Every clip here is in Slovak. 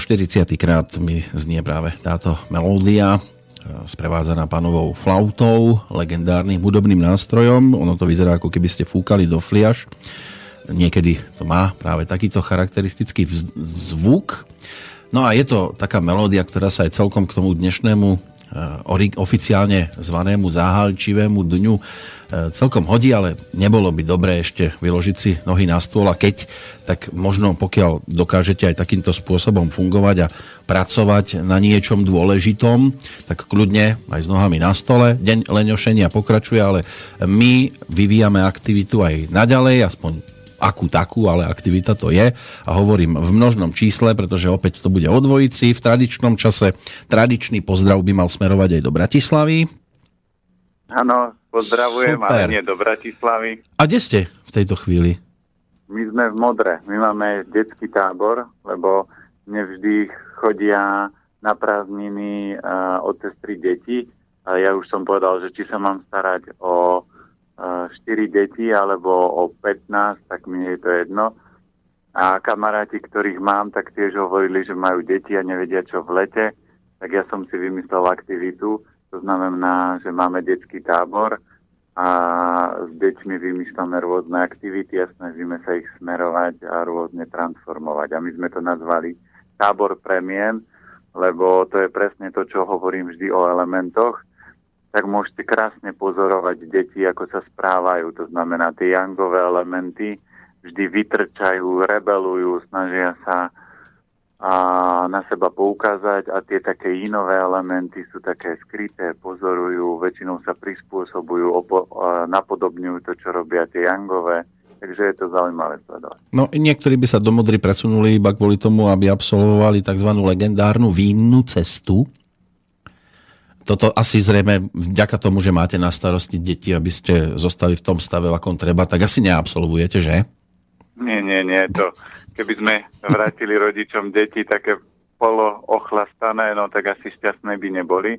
po 40. krát mi znie práve táto melódia e, sprevádzaná panovou flautou, legendárnym hudobným nástrojom. Ono to vyzerá ako keby ste fúkali do fliaž. Niekedy to má práve takýto charakteristický zvuk. No a je to taká melódia, ktorá sa aj celkom k tomu dnešnému Eh, oficiálne zvanému záhalčivému dňu celkom hodí, ale nebolo by dobré ešte vyložiť si nohy na stôl a keď, tak možno pokiaľ dokážete aj takýmto spôsobom fungovať a pracovať na niečom dôležitom, tak kľudne aj s nohami na stole. Deň leňošenia pokračuje, ale my vyvíjame aktivitu aj naďalej, aspoň akú takú, ale aktivita to je. A hovorím v množnom čísle, pretože opäť to bude o dvojici. V tradičnom čase tradičný pozdrav by mal smerovať aj do Bratislavy. Áno, pozdravujem, Super. ale nie do Bratislavy. A kde ste v tejto chvíli? My sme v Modre. My máme detský tábor, lebo nevždy chodia na prázdniny uh, od sestry deti. A ja už som povedal, že či sa mám starať o 4 deti alebo o 15, tak mi je to jedno. A kamaráti, ktorých mám, tak tiež hovorili, že majú deti a nevedia čo v lete, tak ja som si vymyslel aktivitu. To znamená, že máme detský tábor a s deťmi vymýšľame rôzne aktivity a snažíme sa ich smerovať a rôzne transformovať. A my sme to nazvali tábor premien, lebo to je presne to, čo hovorím vždy o elementoch tak môžete krásne pozorovať deti, ako sa správajú. To znamená, tie jangové elementy vždy vytrčajú, rebelujú, snažia sa a na seba poukázať a tie také inové elementy sú také skryté, pozorujú, väčšinou sa prispôsobujú, opo- napodobňujú to, čo robia tie jangové. Takže je to zaujímavé sledovať. No niektorí by sa do Modry presunuli iba kvôli tomu, aby absolvovali tzv. legendárnu vínu cestu, toto asi zrejme vďaka tomu, že máte na starosti deti, aby ste zostali v tom stave, v akom treba, tak asi neabsolvujete, že? Nie, nie, nie. To, keby sme vrátili rodičom deti také polo ochlastané, no tak asi šťastné by neboli.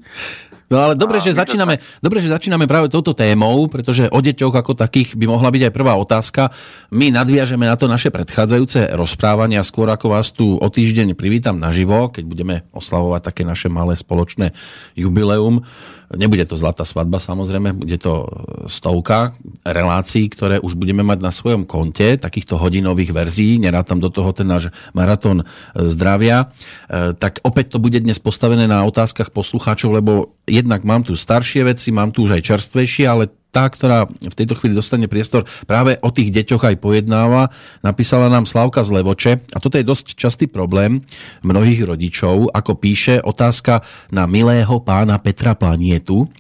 No ale dobre, že začíname, to... dobre, že začíname práve touto témou, pretože o deťoch ako takých by mohla byť aj prvá otázka. My nadviažeme na to naše predchádzajúce rozprávania, skôr ako vás tu o týždeň privítam naživo, keď budeme oslavovať také naše malé spoločné jubileum. Nebude to zlatá svadba samozrejme, bude to stovka relácií, ktoré už budeme mať na svojom konte, takýchto hodinových verzií, nerátam do toho ten náš maratón zdravia. E, tak opäť to bude dnes postavené na otázkach poslucháčov, lebo jednak mám tu staršie veci, mám tu už aj čerstvejšie, ale tá, ktorá v tejto chvíli dostane priestor, práve o tých deťoch aj pojednáva. Napísala nám Slavka z Levoče a toto je dosť častý problém mnohých rodičov, ako píše otázka na milého pána Petra Planietu.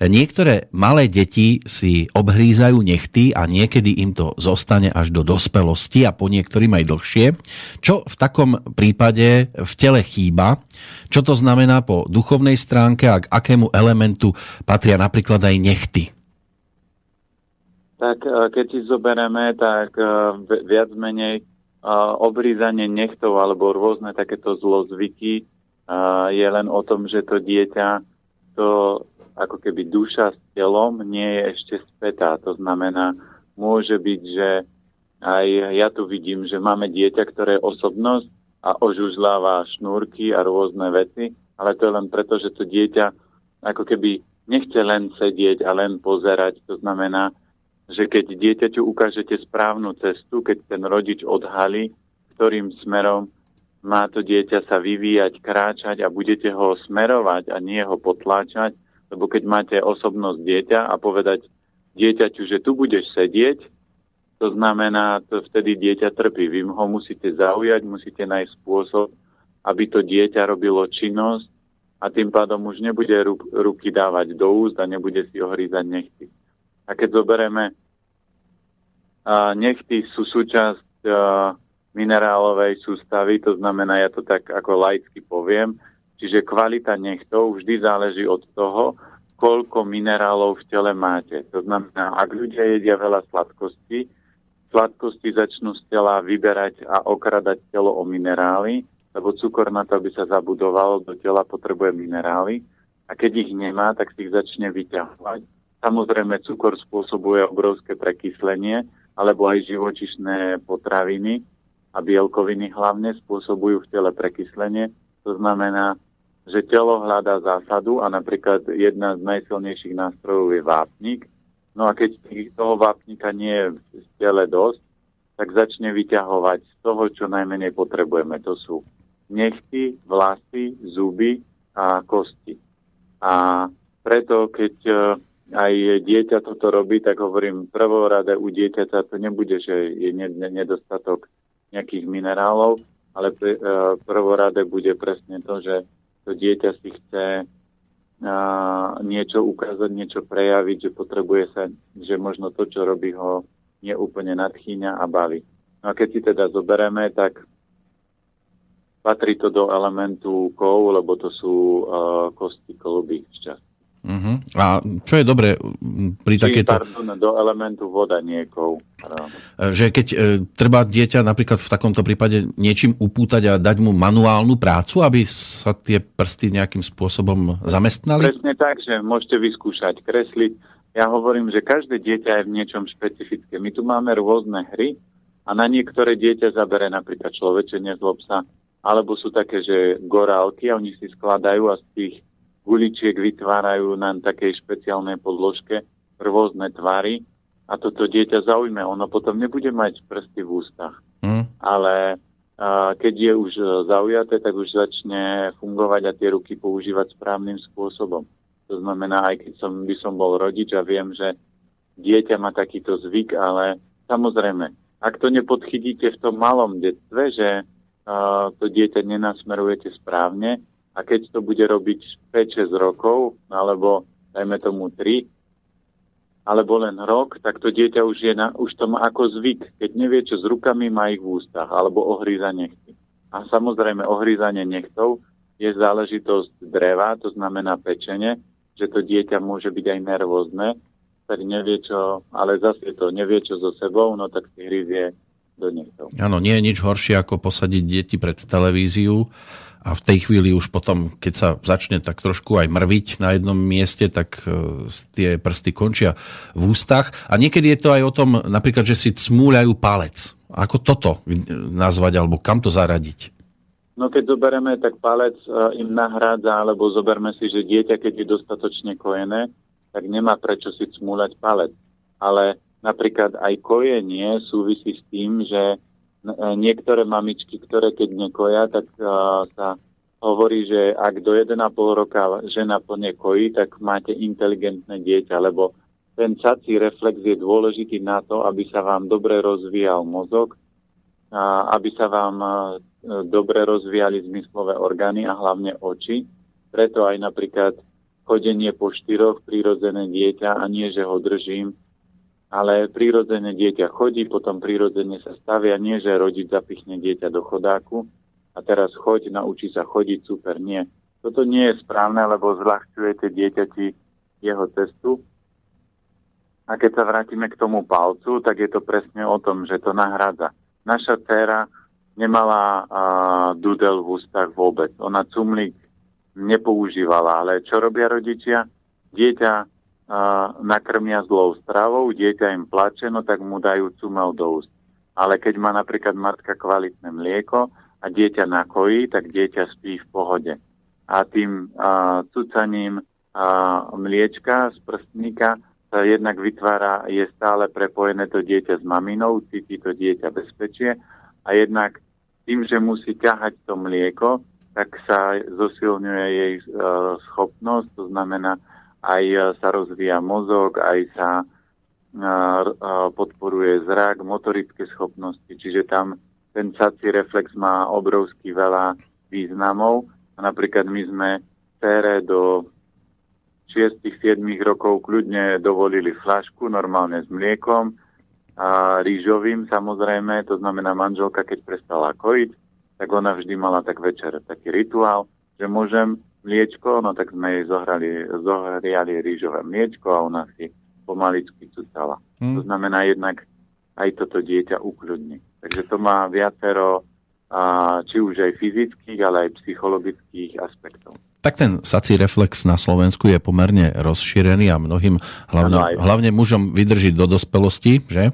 Niektoré malé deti si obhrízajú nechty a niekedy im to zostane až do dospelosti a po niektorým aj dlhšie. Čo v takom prípade v tele chýba? Čo to znamená po duchovnej stránke a k akému elementu patria napríklad aj nechty? Tak e, keď si zoberieme, tak e, viac menej e, obrízanie nechtov alebo rôzne takéto zlozvyky je len o tom, že to dieťa, to ako keby duša s telom nie je ešte spätá. To znamená, môže byť, že aj ja tu vidím, že máme dieťa, ktoré je osobnosť a ožužláva šnúrky a rôzne veci, ale to je len preto, že to dieťa ako keby nechce len sedieť a len pozerať. To znamená, že keď dieťaťu ukážete správnu cestu, keď ten rodič odhalí, ktorým smerom má to dieťa sa vyvíjať, kráčať a budete ho smerovať a nie ho potláčať, lebo keď máte osobnosť dieťa a povedať dieťaťu, že tu budeš sedieť, to znamená, to vtedy dieťa trpí. Vy ho musíte zaujať, musíte nájsť spôsob, aby to dieťa robilo činnosť a tým pádom už nebude ruky dávať do úst a nebude si ohrízať nechty. A keď zoberieme, a nechty sú súčasť a, minerálovej sústavy, to znamená, ja to tak ako laicky poviem, čiže kvalita nechtov vždy záleží od toho, koľko minerálov v tele máte. To znamená, ak ľudia jedia veľa sladkosti, sladkosti začnú z tela vyberať a okradať telo o minerály, lebo cukor na to, aby sa zabudovalo do tela, potrebuje minerály. A keď ich nemá, tak si ich začne vyťahovať. Samozrejme, cukor spôsobuje obrovské prekyslenie, alebo aj živočišné potraviny. a bielkoviny hlavne spôsobujú v tele prekyslenie. To znamená, že telo hľadá zásadu a napríklad jedna z najsilnejších nástrojov je vápnik. No a keď toho vápnika nie je v tele dosť, tak začne vyťahovať z toho, čo najmenej potrebujeme. To sú nechty, vlasy, zuby a kosti. A preto, keď e, aj dieťa toto robí, tak hovorím, prvorade u dieťaťa to nebude, že je nedostatok nejakých minerálov, ale e, prvorade bude presne to, že to dieťa si chce niečo ukázať, niečo prejaviť, že potrebuje sa, že možno to, čo robí ho, neúplne nadchýňa a baví. No a keď si teda zoberieme, tak patrí to do elementu kov, lebo to sú uh, kosti koluby šťastia. Uh-huh. A čo je dobre pri takéto... Pardon, do elementu voda niekov. Že keď e, treba dieťa napríklad v takomto prípade niečím upútať a dať mu manuálnu prácu, aby sa tie prsty nejakým spôsobom zamestnali? Presne tak, že môžete vyskúšať kresliť. Ja hovorím, že každé dieťa je v niečom špecifické. My tu máme rôzne hry a na niektoré dieťa zabere napríklad človečenie z lobsa, alebo sú také, že gorálky a oni si skladajú a z tých guličiek vytvárajú na takej špeciálnej podložke rôzne tvary a toto dieťa zaujme. Ono potom nebude mať prsty v ústach. Mm. Ale a keď je už zaujaté, tak už začne fungovať a tie ruky používať správnym spôsobom. To znamená, aj keď som, by som bol rodič a viem, že dieťa má takýto zvyk, ale samozrejme, ak to nepodchytíte v tom malom detstve, že uh, to dieťa nenasmerujete správne, a keď to bude robiť 5-6 rokov, alebo dajme tomu 3, alebo len rok, tak to dieťa už, je na, už to má ako zvyk. Keď nevie, čo s rukami, má ich v ústach, alebo ohríza nechty. A samozrejme, ohrízanie nechtov je záležitosť dreva, to znamená pečenie, že to dieťa môže byť aj nervózne, tak nevie čo, ale zase to nevie čo so sebou, no tak si hryzie do nechtov. Áno, nie je nič horšie ako posadiť deti pred televíziu a v tej chvíli už potom, keď sa začne tak trošku aj mrviť na jednom mieste, tak e, tie prsty končia v ústach. A niekedy je to aj o tom, napríklad, že si cmúľajú palec. Ako toto nazvať, alebo kam to zaradiť? No keď zoberieme, tak palec e, im nahrádza, alebo zoberme si, že dieťa, keď je dostatočne kojené, tak nemá prečo si cmúľať palec. Ale napríklad aj kojenie súvisí s tým, že niektoré mamičky, ktoré keď nekoja, tak uh, sa hovorí, že ak do 1,5 roka žena plne kojí, tak máte inteligentné dieťa, lebo ten cací reflex je dôležitý na to, aby sa vám dobre rozvíjal mozog, aby sa vám uh, dobre rozvíjali zmyslové orgány a hlavne oči. Preto aj napríklad chodenie po štyroch, prírodzené dieťa a nie, že ho držím, ale prírodzene dieťa chodí, potom prírodzene sa stavia, nie že rodič zapichne dieťa do chodáku a teraz choď, naučí sa chodiť, super, nie. Toto nie je správne, lebo zľahčujete dieťati jeho cestu. A keď sa vrátime k tomu palcu, tak je to presne o tom, že to nahrádza. Naša dcera nemala a, dudel v ústach vôbec. Ona cumlík nepoužívala, ale čo robia rodičia? Dieťa nakrmia zlou stravou, dieťa im plače, no tak mu dajú cumel do úst. Ale keď má napríklad matka kvalitné mlieko a dieťa nakojí, tak dieťa spí v pohode. A tým a, cucaním a, mliečka z prstníka sa jednak vytvára, je stále prepojené to dieťa s maminou, cíti to dieťa bezpečie a jednak tým, že musí ťahať to mlieko, tak sa zosilňuje jej e, schopnosť, to znamená, aj e, sa rozvíja mozog, aj sa e, e, podporuje zrak, motorické schopnosti, čiže tam ten sací reflex má obrovský veľa významov. Napríklad my sme cére do 6-7 rokov kľudne dovolili flašku, normálne s mliekom, a rýžovým samozrejme, to znamená manželka, keď prestala kojiť, tak ona vždy mala tak večer taký rituál, že môžem mliečko, no tak sme jej zohrali, zohriali rýžové mliečko a ona si pomaličky cucala. Hmm. To znamená jednak aj toto dieťa ukľudní. Takže to má viacero a, či už aj fyzických, ale aj psychologických aspektov. Tak ten sací reflex na Slovensku je pomerne rozšírený a mnohým, hlavne, hlavne mužom, vydrží do dospelosti, že?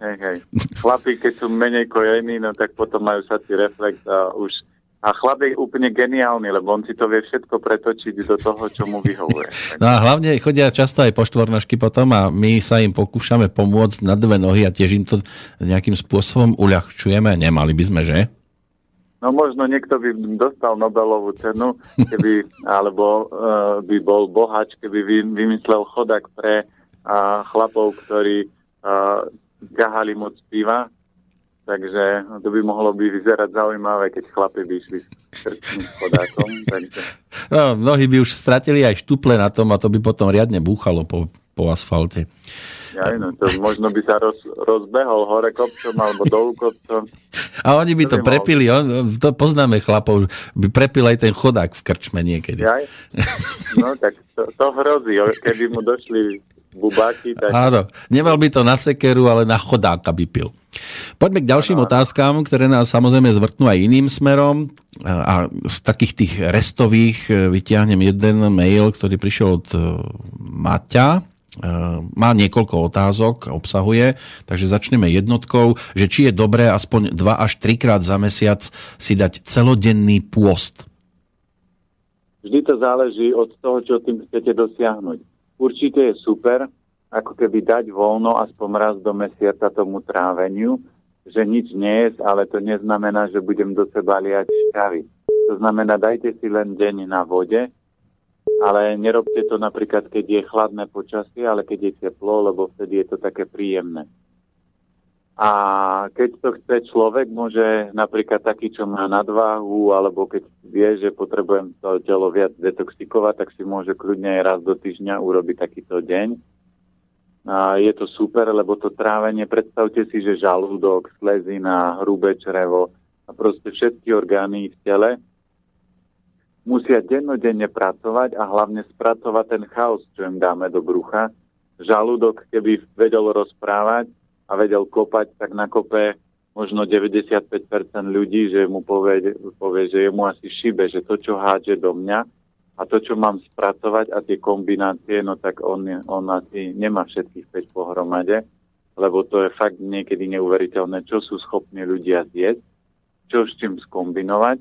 hej, hej. Chlapi, keď sú menej kojení, no tak potom majú sací reflex a už a chlap je úplne geniálny, lebo on si to vie všetko pretočiť do toho, čo mu vyhovuje. No a hlavne chodia často aj po štvornožky potom a my sa im pokúšame pomôcť na dve nohy a tiež im to nejakým spôsobom uľahčujeme. Nemali by sme, že? No možno niekto by dostal Nobelovú cenu, keby, alebo uh, by bol bohač, keby vy, vymyslel chodák pre uh, chlapov, ktorí uh, gahali moc piva Takže to by mohlo by vyzerať zaujímavé, keď chlapi by išli s krčným chodákom. Takže... No, mnohí by už stratili aj štuple na tom a to by potom riadne búchalo po, po asfalte. Ja, no, to možno by sa roz, rozbehol hore kopcom alebo dolu kopcom. A oni by to, to by prepili, on, to poznáme chlapov, by prepil aj ten chodák v krčme niekedy. Ja? No tak to, to hrozí, keby mu došli bubáky. Tak... Áno, nemal by to na sekeru, ale na chodáka by pil. Poďme k ďalším ano. otázkam, ktoré nás samozrejme zvrtnú aj iným smerom. A z takých tých restových e, vytiahnem jeden mail, ktorý prišiel od e, Maťa. E, má niekoľko otázok, obsahuje, takže začneme jednotkou, že či je dobré aspoň 2 až 3 krát za mesiac si dať celodenný pôst. Vždy to záleží od toho, čo tým chcete dosiahnuť. Určite je super, ako keby dať voľno aspoň raz do mesiaca tomu tráveniu, že nič nie je, ale to neznamená, že budem do seba liať šťavy. To znamená, dajte si len deň na vode, ale nerobte to napríklad, keď je chladné počasie, ale keď je teplo, lebo vtedy je to také príjemné. A keď to chce človek, môže napríklad taký, čo má nadváhu, alebo keď vie, že potrebujem to telo viac detoxikovať, tak si môže kľudne aj raz do týždňa urobiť takýto deň a je to super, lebo to trávenie, predstavte si, že žalúdok, slezina, hrubé črevo a proste všetky orgány v tele musia dennodenne pracovať a hlavne spracovať ten chaos, čo im dáme do brucha. Žalúdok, keby vedel rozprávať a vedel kopať, tak nakope možno 95% ľudí, že mu povie, povie, že mu asi šibe, že to, čo hádže do mňa, a to, čo mám spracovať a tie kombinácie, no tak on, on asi nemá všetkých 5 pohromade, lebo to je fakt niekedy neuveriteľné, čo sú schopní ľudia zjesť, čo s čím skombinovať.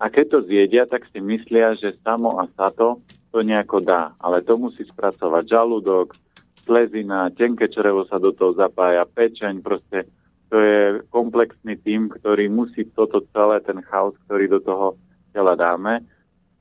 A keď to zjedia, tak si myslia, že samo a sato to nejako dá. Ale to musí spracovať žalúdok, slezina, tenké črevo sa do toho zapája, pečeň, proste to je komplexný tým, ktorý musí toto celé, ten chaos, ktorý do toho tela dáme,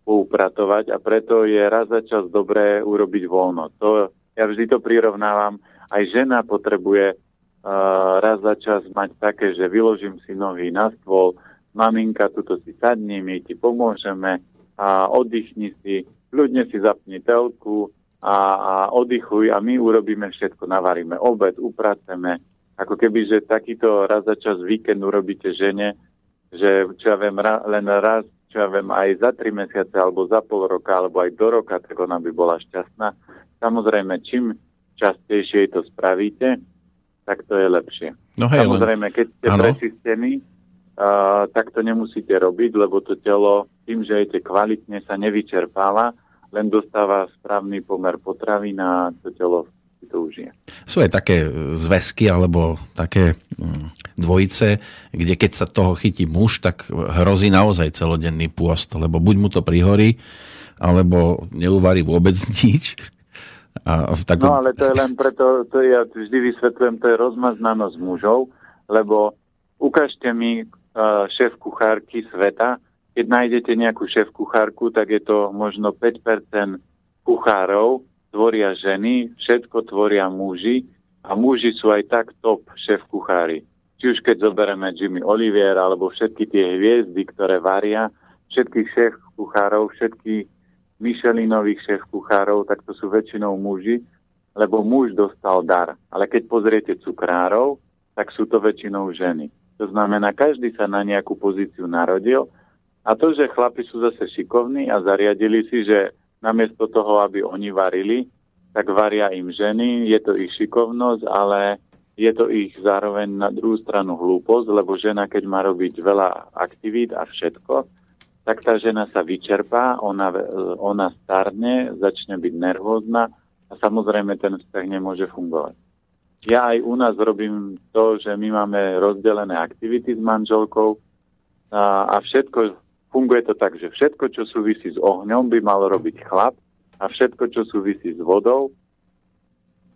poupratovať a preto je raz za čas dobré urobiť voľno. To, ja vždy to prirovnávam, aj žena potrebuje uh, raz za čas mať také, že vyložím si nohy na stôl, maminka, tuto si sadni, my ti pomôžeme a oddychni si, ľudne si zapni telku a, a oddychuj a my urobíme všetko, navaríme obed, upraceme, ako keby, že takýto raz za čas víkend urobíte žene, že čo ja viem, ra, len raz čo ja viem, aj za tri mesiace, alebo za pol roka, alebo aj do roka, tak ona by bola šťastná. Samozrejme, čím častejšie to spravíte, tak to je lepšie. No hej, Samozrejme, keď ste ano. prečistení, uh, tak to nemusíte robiť, lebo to telo tým, že jete kvalitne, sa nevyčerpáva, len dostáva správny pomer potravy na to telo si to užije. Sú aj také zväzky alebo také mm, dvojice, kde keď sa toho chytí muž, tak hrozí naozaj celodenný pôst, lebo buď mu to prihorí, alebo neuvarí vôbec nič. A v takom... No ale to je len preto, to ja vždy vysvetľujem, to je rozmaznanosť mužov, lebo ukážte mi uh, šéf kuchárky sveta, keď nájdete nejakú šéf kuchárku, tak je to možno 5% kuchárov, tvoria ženy, všetko tvoria muži a muži sú aj tak top šéf kuchári. Či už keď zoberieme Jimmy Olivier alebo všetky tie hviezdy, ktoré varia, všetkých šéf kuchárov, všetkých Michelinových šéf kuchárov, tak to sú väčšinou muži, lebo muž dostal dar. Ale keď pozriete cukrárov, tak sú to väčšinou ženy. To znamená, každý sa na nejakú pozíciu narodil a to, že chlapi sú zase šikovní a zariadili si, že namiesto toho, aby oni varili, tak varia im ženy, je to ich šikovnosť, ale je to ich zároveň na druhú stranu hlúposť, lebo žena, keď má robiť veľa aktivít a všetko, tak tá žena sa vyčerpá, ona, ona starne, začne byť nervózna a samozrejme ten vzťah nemôže fungovať. Ja aj u nás robím to, že my máme rozdelené aktivity s manželkou a, a všetko, funguje to tak, že všetko, čo súvisí s ohňom, by mal robiť chlap a všetko, čo súvisí s vodou,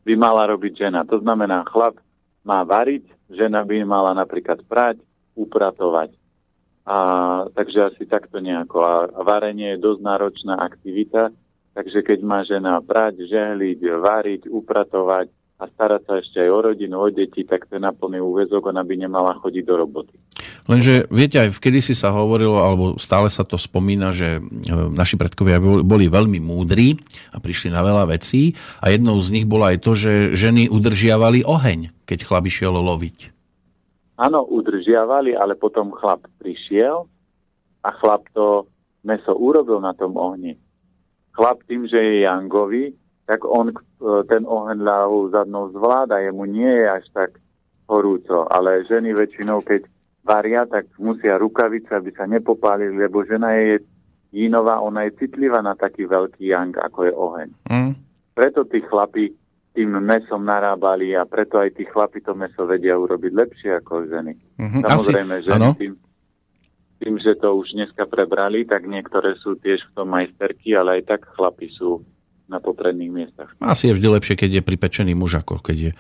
by mala robiť žena. To znamená, chlap má variť, žena by mala napríklad prať, upratovať. A, takže asi takto nejako. A, varenie je dosť náročná aktivita, takže keď má žena prať, žehliť, variť, upratovať a starať sa ešte aj o rodinu, o deti, tak to je na plný úvezok, ona by nemala chodiť do roboty. Lenže viete, aj v kedysi sa hovorilo, alebo stále sa to spomína, že e, naši predkovia boli veľmi múdri a prišli na veľa vecí a jednou z nich bolo aj to, že ženy udržiavali oheň, keď chlap išiel loviť. Áno, udržiavali, ale potom chlap prišiel a chlap to meso urobil na tom ohni. Chlap tým, že je jangový, tak on e, ten oheň ľavou zadnou zvláda, jemu nie je až tak horúco, ale ženy väčšinou, keď varia, tak musia rukavice, aby sa nepopálili, lebo žena je jínová, ona je citlivá na taký veľký yang, ako je oheň. Mm. Preto tí chlapi tým mesom narábali a preto aj tí chlapi to meso vedia urobiť lepšie ako ženy. Mm-hmm. Samozrejme, že tým, tým, že to už dneska prebrali, tak niektoré sú tiež v tom majsterky, ale aj tak chlapi sú na popredných miestach. Asi je vždy lepšie, keď je pripečený muž, ako keď je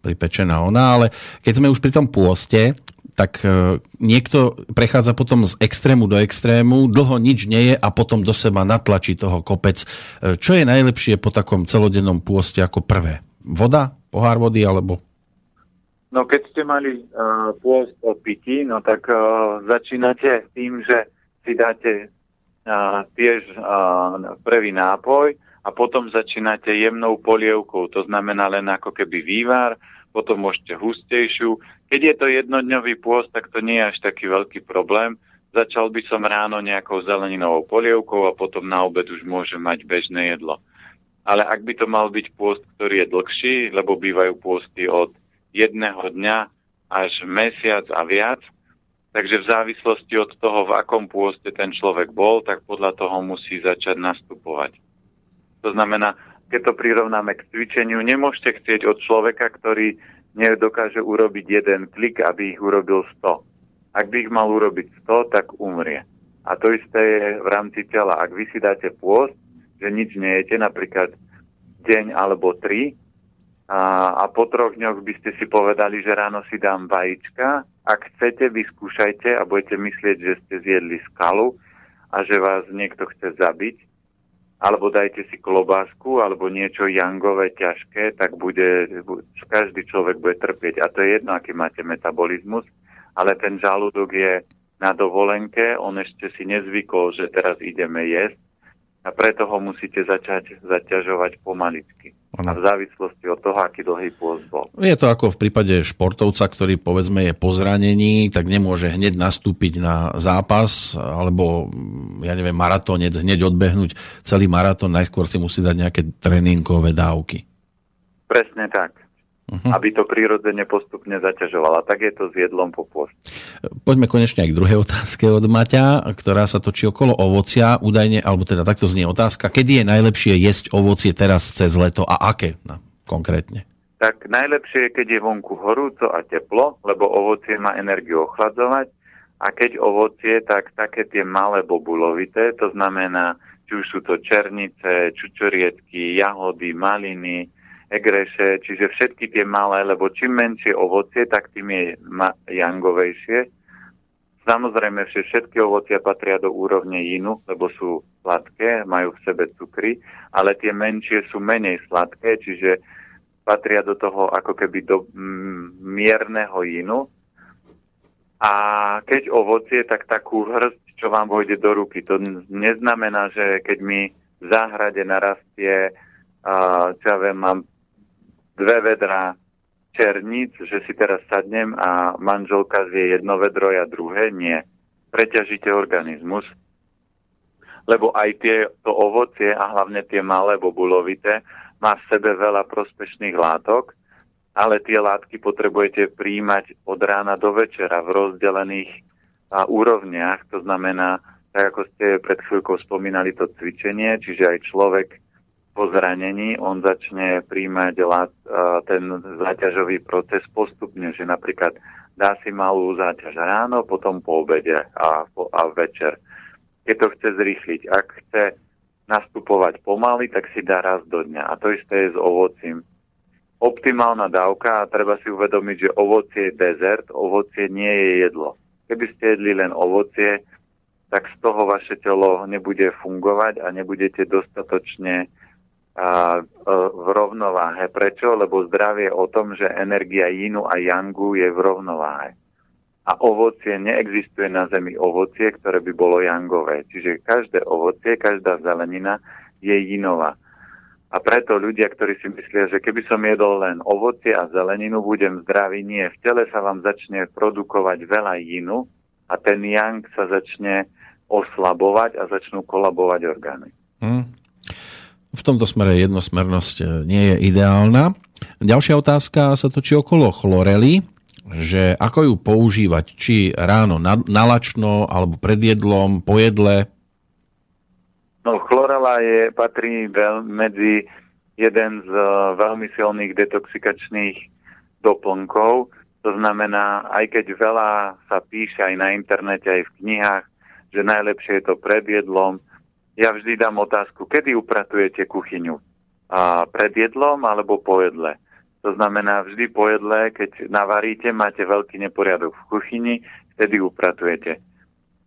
pripečená ona, ale keď sme už pri tom pôste, tak e, niekto prechádza potom z extrému do extrému, dlho nič nie je a potom do seba natlačí toho kopec. E, čo je najlepšie po takom celodennom pôste ako prvé? Voda? Pohár vody alebo? No keď ste mali uh, pôst o pití, no tak uh, začínate tým, že si dáte uh, tiež uh, prvý nápoj a potom začínate jemnou polievkou, to znamená len ako keby vývar, potom môžete hustejšiu, keď je to jednodňový pôst, tak to nie je až taký veľký problém. Začal by som ráno nejakou zeleninovou polievkou a potom na obed už môže mať bežné jedlo. Ale ak by to mal byť pôst, ktorý je dlhší, lebo bývajú pôsty od jedného dňa až mesiac a viac, takže v závislosti od toho, v akom pôste ten človek bol, tak podľa toho musí začať nastupovať. To znamená, keď to prirovnáme k cvičeniu, nemôžete chcieť od človeka, ktorý nedokáže urobiť jeden klik, aby ich urobil 100. Ak by ich mal urobiť 100, tak umrie. A to isté je v rámci tela. Ak vy si dáte pôst, že nič nejete, napríklad deň alebo tri, a, a po troch dňoch by ste si povedali, že ráno si dám vajíčka. Ak chcete, vyskúšajte a budete myslieť, že ste zjedli skalu a že vás niekto chce zabiť alebo dajte si klobásku, alebo niečo jangové, ťažké, tak bude, každý človek bude trpieť. A to je jedno, aký máte metabolizmus, ale ten žalúdok je na dovolenke, on ešte si nezvykol, že teraz ideme jesť a preto ho musíte začať zaťažovať pomaličky. A v závislosti od toho, aký dlhý pôst bol. Je to ako v prípade športovca, ktorý povedzme je po zranení, tak nemôže hneď nastúpiť na zápas, alebo ja neviem, maratónec hneď odbehnúť celý maratón, najskôr si musí dať nejaké tréningové dávky. Presne tak uh-huh. aby to prírodzene postupne zaťažovala. Tak je to s jedlom po pôst. Poďme konečne aj k druhej otázke od Maťa, ktorá sa točí okolo ovocia. Údajne, alebo teda takto znie otázka, kedy je najlepšie jesť ovocie teraz cez leto a aké no, konkrétne? Tak najlepšie je, keď je vonku horúco a teplo, lebo ovocie má energiu ochladzovať. A keď ovocie, tak také tie malé bobulovité, to znamená, či už sú to černice, čučorietky, jahody, maliny, egreše, čiže všetky tie malé, lebo čím menšie ovocie, tak tým je jangovejšie. Samozrejme, že všetky ovocia patria do úrovne inu, lebo sú sladké, majú v sebe cukry, ale tie menšie sú menej sladké, čiže patria do toho ako keby do mm, mierneho inu. A keď ovocie, tak takú hrst, čo vám vojde do ruky. To neznamená, že keď mi v záhrade narastie, čo ja viem, mám dve vedrá černíc, že si teraz sadnem a manželka zje jedno vedro a druhé, nie. Preťažíte organizmus, lebo aj tie, to ovocie a hlavne tie malé bobulovité má v sebe veľa prospešných látok, ale tie látky potrebujete príjmať od rána do večera v rozdelených a, úrovniach. To znamená, tak ako ste pred chvíľkou spomínali to cvičenie, čiže aj človek po zranení on začne príjmať ten záťažový proces postupne, že napríklad dá si malú záťaž ráno, potom po obede a, a večer. Keď to chce zrýchliť, ak chce nastupovať pomaly, tak si dá raz do dňa. A to isté je s ovocím. Optimálna dávka, a treba si uvedomiť, že ovocie je dezert, ovocie nie je jedlo. Keby ste jedli len ovocie, tak z toho vaše telo nebude fungovať a nebudete dostatočne a, e, v rovnováhe. Prečo? Lebo zdravie o tom, že energia Yinu a Yangu je v rovnováhe. A ovocie, neexistuje na Zemi ovocie, ktoré by bolo Yangové. Čiže každé ovocie, každá zelenina je Yinová. A preto ľudia, ktorí si myslia, že keby som jedol len ovocie a zeleninu, budem zdravý, nie. V tele sa vám začne produkovať veľa Yinu a ten Yang sa začne oslabovať a začnú kolabovať orgány. Hmm. V tomto smere jednosmernosť e, nie je ideálna. Ďalšia otázka sa točí okolo chlorely, že ako ju používať, či ráno na, alebo pred jedlom, po jedle? No, chlorela je, patrí veľ, medzi jeden z uh, veľmi silných detoxikačných doplnkov. To znamená, aj keď veľa sa píše aj na internete, aj v knihách, že najlepšie je to pred jedlom. Ja vždy dám otázku, kedy upratujete kuchyňu? A pred jedlom alebo po jedle? To znamená, vždy po jedle, keď navaríte, máte veľký neporiadok v kuchyni, vtedy upratujete.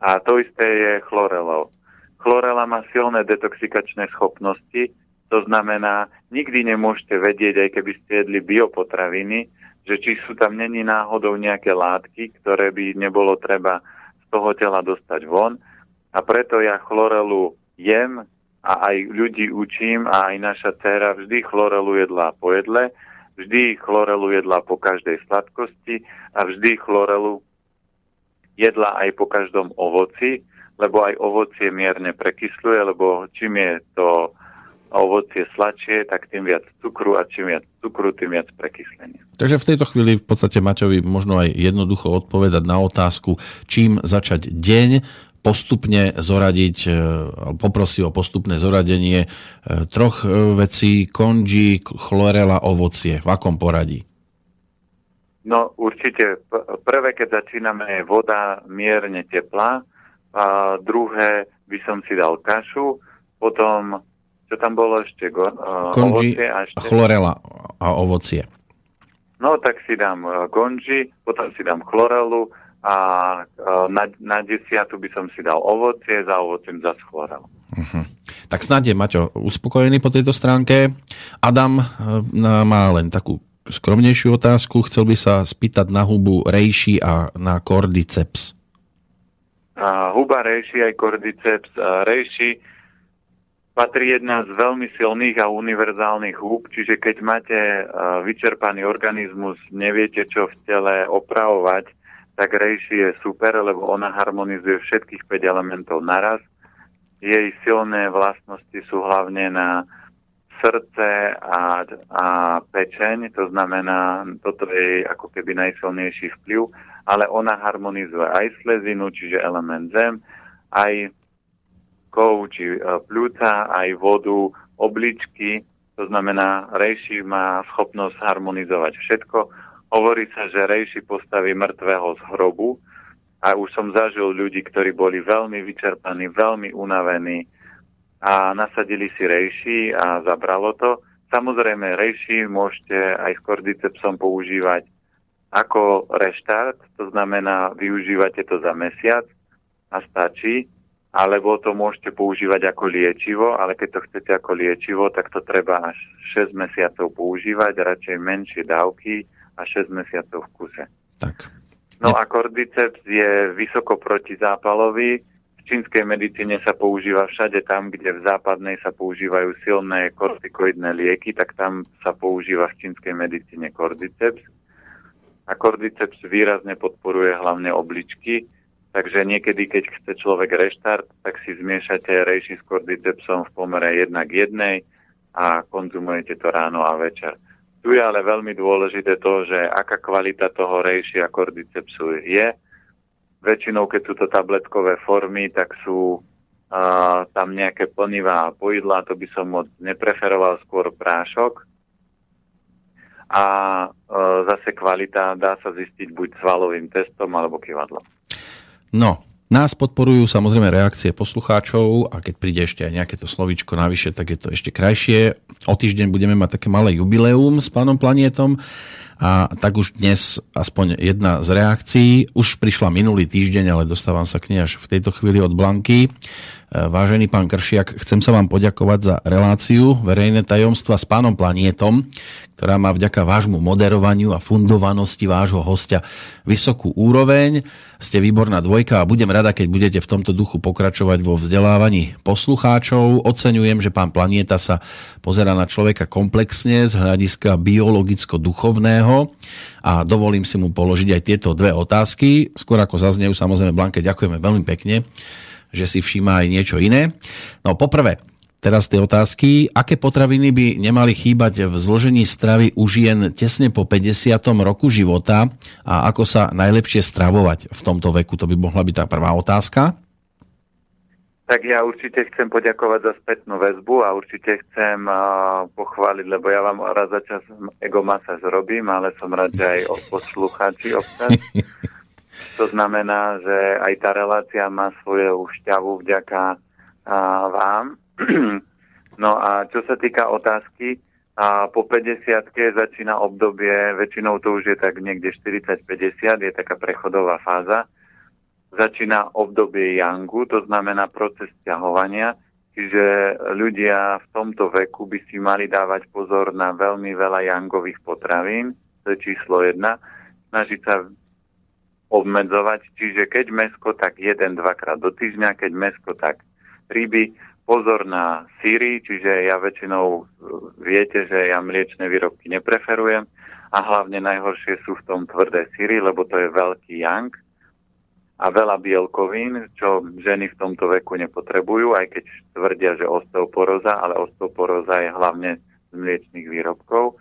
A to isté je chlorelou. Chlorela má silné detoxikačné schopnosti, to znamená, nikdy nemôžete vedieť, aj keby ste jedli biopotraviny, že či sú tam není náhodou nejaké látky, ktoré by nebolo treba toho tela dostať von. A preto ja chlorelu jem a aj ľudí učím a aj naša dcera vždy chlorelu jedla po jedle, vždy chlorelu jedla po každej sladkosti a vždy chlorelu jedla aj po každom ovoci, lebo aj ovocie mierne prekysluje, lebo čím je to ovocie sladšie, tak tým viac cukru a čím viac cukru, tým viac prekyslenia. Takže v tejto chvíli v podstate Maťovi možno aj jednoducho odpovedať na otázku, čím začať deň, postupne zoradiť, e, poprosí o postupné zoradenie e, troch e, vecí, konží, chlorela, ovocie. V akom poradí? No určite. Prvé, keď začíname, je voda mierne teplá. A druhé by som si dal kašu. Potom čo tam bolo ešte? Go, Konži, ovocie a ešte... chlorela a ovocie. No tak si dám konži, potom si dám chlorelu a uh, na, na desiatu by som si dal ovocie, za ovocím za chlorelu. Uh-huh. Tak snad je Maťo uspokojený po tejto stránke. Adam uh, má len takú skromnejšiu otázku. Chcel by sa spýtať na hubu rejši a na kordyceps. Uh, huba rejši aj kordyceps. Uh, rejši patrí jedna z veľmi silných a univerzálnych húb, čiže keď máte uh, vyčerpaný organizmus, neviete čo v tele opravovať, tak rejši je super, lebo ona harmonizuje všetkých 5 elementov naraz. Jej silné vlastnosti sú hlavne na srdce a, a pečeň, to znamená, toto je ako keby najsilnejší vplyv, ale ona harmonizuje aj slezinu, čiže element zem, aj kov či e, pľúca, aj vodu, obličky, to znamená, rejši má schopnosť harmonizovať všetko. Hovorí sa, že rejši postaví mŕtvého z hrobu a už som zažil ľudí, ktorí boli veľmi vyčerpaní, veľmi unavení a nasadili si rejši a zabralo to. Samozrejme, rejši môžete aj s kordycepsom používať ako reštart, to znamená, využívate to za mesiac a stačí alebo to môžete používať ako liečivo, ale keď to chcete ako liečivo, tak to treba až 6 mesiacov používať, radšej menšie dávky a 6 mesiacov v kuse. Tak. No a kordyceps je vysoko protizápalový. V čínskej medicíne sa používa všade tam, kde v západnej sa používajú silné kortikoidné lieky, tak tam sa používa v čínskej medicíne kordyceps. A kordyceps výrazne podporuje hlavne obličky, Takže niekedy, keď chce človek reštart, tak si zmiešate rejši s kordycepsom v pomere 1 k 1 a konzumujete to ráno a večer. Tu je ale veľmi dôležité to, že aká kvalita toho rejši a kordycepsu je. Väčšinou, keď sú to tabletkové formy, tak sú uh, tam nejaké plnivá poidlá, to by som moc nepreferoval, skôr prášok. A uh, zase kvalita dá sa zistiť buď svalovým testom alebo kývadlom. No, nás podporujú samozrejme reakcie poslucháčov a keď príde ešte aj nejaké to slovíčko navyše, tak je to ešte krajšie. O týždeň budeme mať také malé jubileum s pánom Planietom a tak už dnes aspoň jedna z reakcií. Už prišla minulý týždeň, ale dostávam sa k nej až v tejto chvíli od Blanky. Vážený pán Kršiak, chcem sa vám poďakovať za reláciu Verejné tajomstva s pánom Planietom, ktorá má vďaka vášmu moderovaniu a fundovanosti vášho hostia vysokú úroveň. Ste výborná dvojka a budem rada, keď budete v tomto duchu pokračovať vo vzdelávaní poslucháčov. Oceňujem, že pán Planieta sa pozera na človeka komplexne z hľadiska biologicko-duchovného a dovolím si mu položiť aj tieto dve otázky. Skôr ako zaznejú, samozrejme Blanke, ďakujeme veľmi pekne že si všíma aj niečo iné. No poprvé, teraz tie otázky. Aké potraviny by nemali chýbať v zložení stravy u žien tesne po 50. roku života a ako sa najlepšie stravovať v tomto veku? To by mohla byť tá prvá otázka. Tak ja určite chcem poďakovať za spätnú väzbu a určite chcem uh, pochváliť, lebo ja vám raz za čas egomasa zrobím, ale som rád, že aj poslucháči občas. To znamená, že aj tá relácia má svoju šťavu vďaka a, vám. no a čo sa týka otázky, a po 50 začína obdobie, väčšinou to už je tak niekde 40-50, je taká prechodová fáza. Začína obdobie Yangu, to znamená proces ťahovania, čiže ľudia v tomto veku by si mali dávať pozor na veľmi veľa Yangových potravín, to je číslo jedna. Snažiť sa obmedzovať. Čiže keď mesko, tak jeden, dvakrát do týždňa, keď mesko, tak ryby. Pozor na síry, čiže ja väčšinou viete, že ja mliečne výrobky nepreferujem a hlavne najhoršie sú v tom tvrdé síry, lebo to je veľký yang a veľa bielkovín, čo ženy v tomto veku nepotrebujú, aj keď tvrdia, že osteoporóza, ale osteoporóza je hlavne z mliečných výrobkov.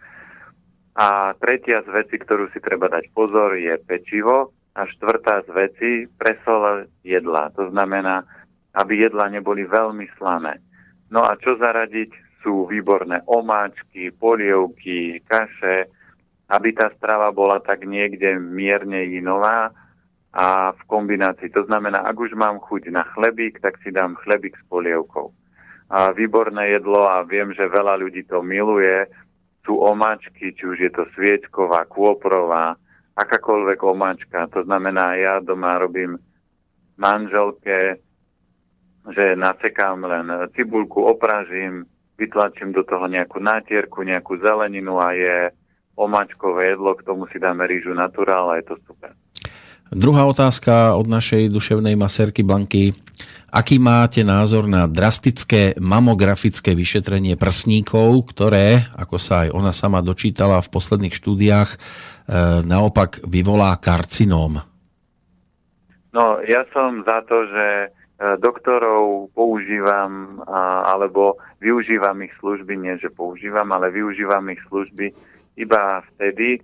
A tretia z vecí, ktorú si treba dať pozor, je pečivo, a štvrtá z veci, presol jedla. To znamená, aby jedla neboli veľmi slané. No a čo zaradiť? Sú výborné omáčky, polievky, kaše, aby tá strava bola tak niekde mierne inová a v kombinácii. To znamená, ak už mám chuť na chlebík, tak si dám chlebík s polievkou. A výborné jedlo a viem, že veľa ľudí to miluje, sú omáčky, či už je to sviečková, kôprová, akákoľvek omáčka. To znamená, ja doma robím manželke, že nasekám len cibulku, opražím, vytlačím do toho nejakú nátierku, nejakú zeleninu a je omáčkové jedlo, k tomu si dáme rýžu naturál a je to super. Druhá otázka od našej duševnej maserky Blanky. Aký máte názor na drastické mamografické vyšetrenie prsníkov, ktoré, ako sa aj ona sama dočítala v posledných štúdiách, E, naopak vyvolá karcinóm? No, ja som za to, že e, doktorov používam alebo využívam ich služby, nie že používam, ale využívam ich služby iba vtedy,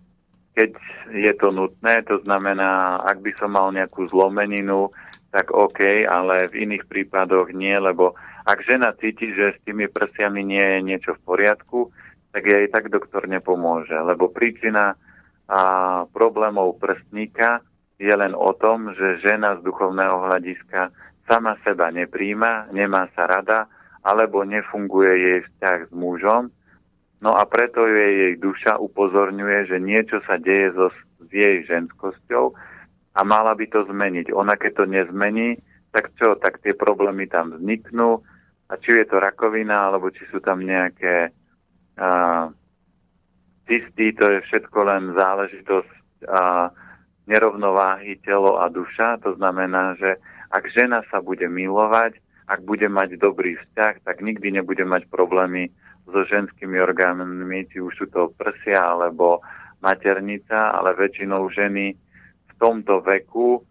keď je to nutné, to znamená, ak by som mal nejakú zlomeninu, tak OK, ale v iných prípadoch nie, lebo ak žena cíti, že s tými prsiami nie je niečo v poriadku, tak jej tak doktor nepomôže, lebo príčina a problémov prstníka je len o tom, že žena z duchovného hľadiska sama seba nepríjma, nemá sa rada, alebo nefunguje jej vzťah s mužom. No a preto jej jej duša upozorňuje, že niečo sa deje so, s jej ženskosťou a mala by to zmeniť. Ona keď to nezmení, tak čo, tak tie problémy tam vzniknú a či je to rakovina, alebo či sú tam nejaké uh, cysty, to je všetko len záležitosť a, nerovnováhy telo a duša. To znamená, že ak žena sa bude milovať, ak bude mať dobrý vzťah, tak nikdy nebude mať problémy so ženskými orgánmi, či už sú to prsia alebo maternica, ale väčšinou ženy v tomto veku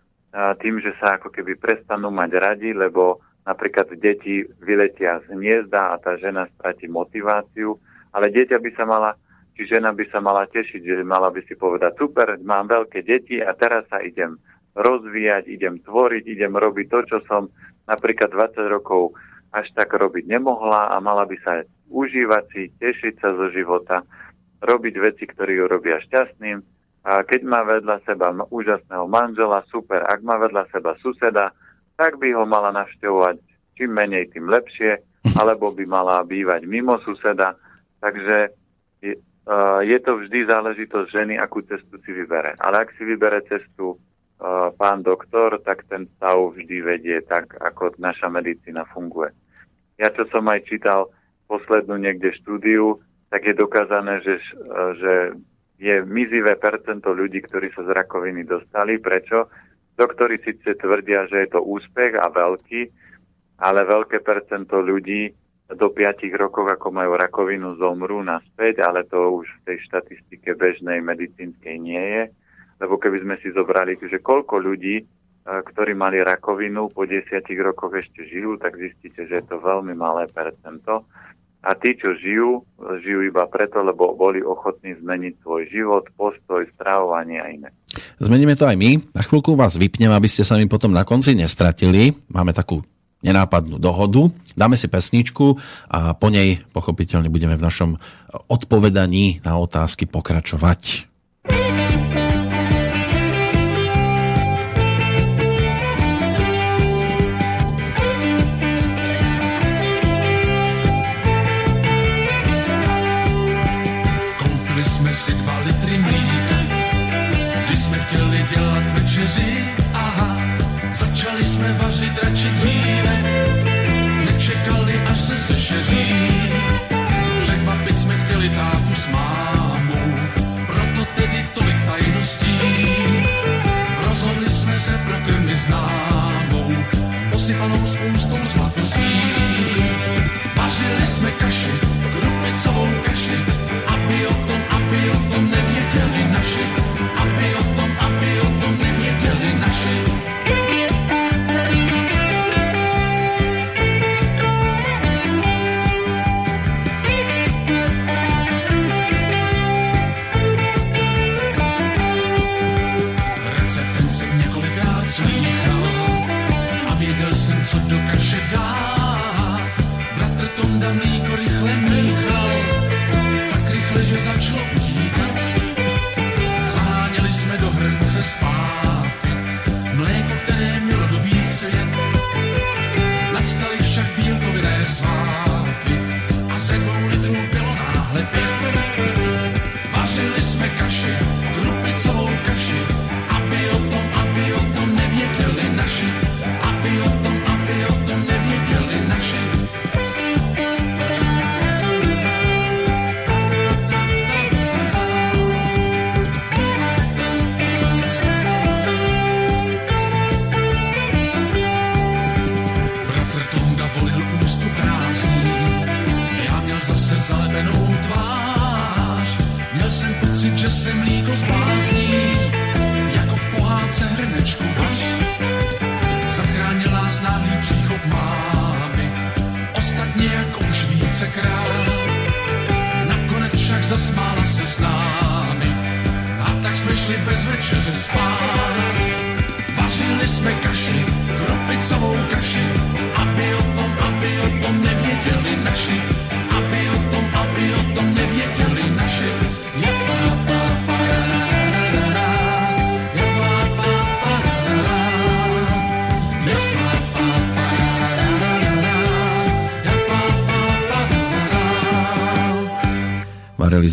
tým, že sa ako keby prestanú mať radi, lebo napríklad deti vyletia z hniezda a tá žena stratí motiváciu, ale dieťa by sa mala či žena by sa mala tešiť, že mala by si povedať, super, mám veľké deti a teraz sa idem rozvíjať, idem tvoriť, idem robiť to, čo som napríklad 20 rokov až tak robiť nemohla a mala by sa užívať si, tešiť sa zo života, robiť veci, ktoré ju robia šťastným. A keď má vedľa seba úžasného manžela, super. Ak má vedľa seba suseda, tak by ho mala navštevovať čím menej, tým lepšie, alebo by mala bývať mimo suseda. Takže je, uh, je to vždy záležitosť ženy, akú cestu si vybere. Ale ak si vybere cestu pán doktor, tak ten stav vždy vedie tak, ako naša medicína funguje. Ja, čo som aj čítal poslednú niekde štúdiu, tak je dokázané, že, že je mizivé percento ľudí, ktorí sa z rakoviny dostali. Prečo? Doktori síce tvrdia, že je to úspech a veľký, ale veľké percento ľudí do 5 rokov, ako majú rakovinu, zomrú naspäť, ale to už v tej štatistike bežnej medicínskej nie je. Lebo keby sme si zobrali, že koľko ľudí ktorí mali rakovinu, po desiatich rokoch ešte žijú, tak zistíte, že je to veľmi malé percento. A tí, čo žijú, žijú iba preto, lebo boli ochotní zmeniť svoj život, postoj, stravovanie a iné. Zmeníme to aj my. Na chvíľku vás vypnem, aby ste sa mi potom na konci nestratili. Máme takú nenápadnú dohodu. Dáme si pesničku a po nej pochopiteľne budeme v našom odpovedaní na otázky pokračovať. Jsme vařit radši dříve. Nečekali, až se sešeří. Překvapit jsme chtěli tátu s mámou, proto tedy tolik tajností. Rozhodli jsme se pro krmy známou, posypanou spoustou svatostí. Vařili jsme kaši, krupicovou kaši, aby o tom, aby o tom nevěděli naši, Cause I chose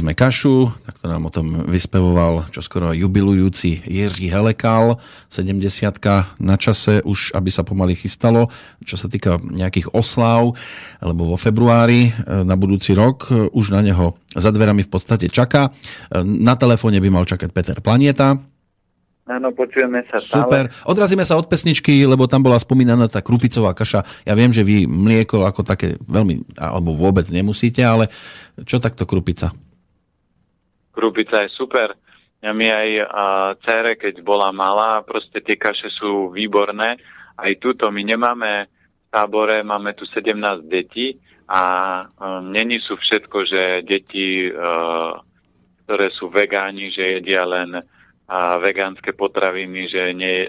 sme kašu, tak to nám o tom vyspevoval čoskoro jubilujúci Jiří Helekal, 70 na čase už, aby sa pomaly chystalo, čo sa týka nejakých oslav, alebo vo februári e, na budúci rok e, už na neho za dverami v podstate čaká. E, na telefóne by mal čakať Peter Planieta, Áno, počujeme sa stále. Super. Odrazíme sa od pesničky, lebo tam bola spomínaná tá krupicová kaša. Ja viem, že vy mlieko ako také veľmi, alebo vôbec nemusíte, ale čo takto krupica? Krupica je super. Ja mi aj a, cere, keď bola malá, proste tie kaše sú výborné. Aj tuto my nemáme v tábore, máme tu 17 detí a um, není sú všetko, že deti, uh, ktoré sú vegáni, že jedia len a vegánske potraviny, že nie,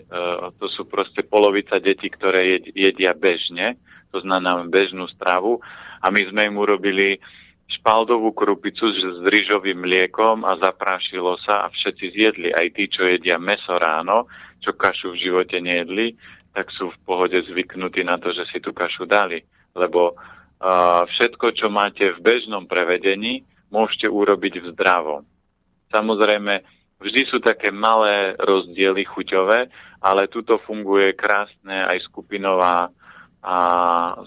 to sú proste polovica detí, ktoré jedia bežne, to znamená bežnú stravu a my sme im urobili špaldovú krupicu s rýžovým mliekom a zaprášilo sa a všetci zjedli. Aj tí, čo jedia meso ráno, čo kašu v živote nejedli, tak sú v pohode zvyknutí na to, že si tú kašu dali. Lebo uh, všetko, čo máte v bežnom prevedení, môžete urobiť v zdravom. Samozrejme, vždy sú také malé rozdiely chuťové, ale tuto funguje krásne aj skupinová a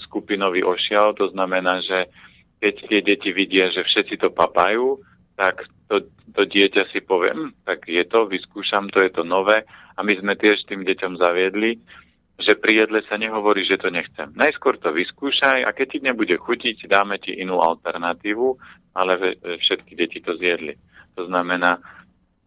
skupinový ošial. To znamená, že keď tie deti vidia, že všetci to papajú, tak to, to dieťa si povie, hm, tak je to, vyskúšam to, je to nové. A my sme tiež tým deťom zaviedli, že pri jedle sa nehovorí, že to nechcem. Najskôr to vyskúšaj a keď ti nebude chutiť, dáme ti inú alternatívu, ale všetky deti to zjedli. To znamená,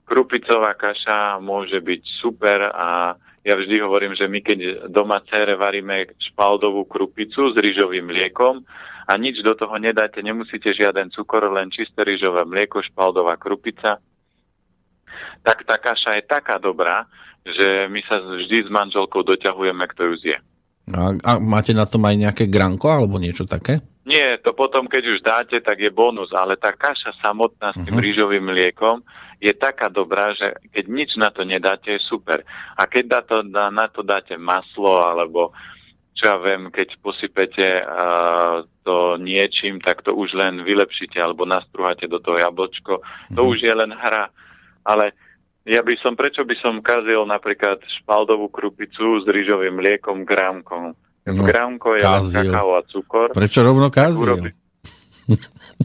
krupicová kaša môže byť super a ja vždy hovorím, že my keď doma cere varíme špaldovú krupicu s rýžovým mliekom a nič do toho nedáte, nemusíte žiaden cukor, len čisté rýžové mlieko, špaldová krupica, tak tá kaša je taká dobrá, že my sa vždy s manželkou doťahujeme, kto ju zje. A, a máte na tom aj nejaké granko alebo niečo také? Nie, to potom, keď už dáte, tak je bonus, ale tá kaša samotná s tým uh-huh. rýžovým mliekom je taká dobrá, že keď nič na to nedáte, je super. A keď na to, na to dáte maslo, alebo čo ja viem, keď posypete uh, to niečím, tak to už len vylepšíte, alebo nastruháte do toho jablčko. Mm-hmm. To mhm. už je len hra. Ale ja by som, prečo by som kazil napríklad špaldovú krupicu s rýžovým mliekom grámkom? No, Grámko je len kakao a cukor. Prečo rovno kazil?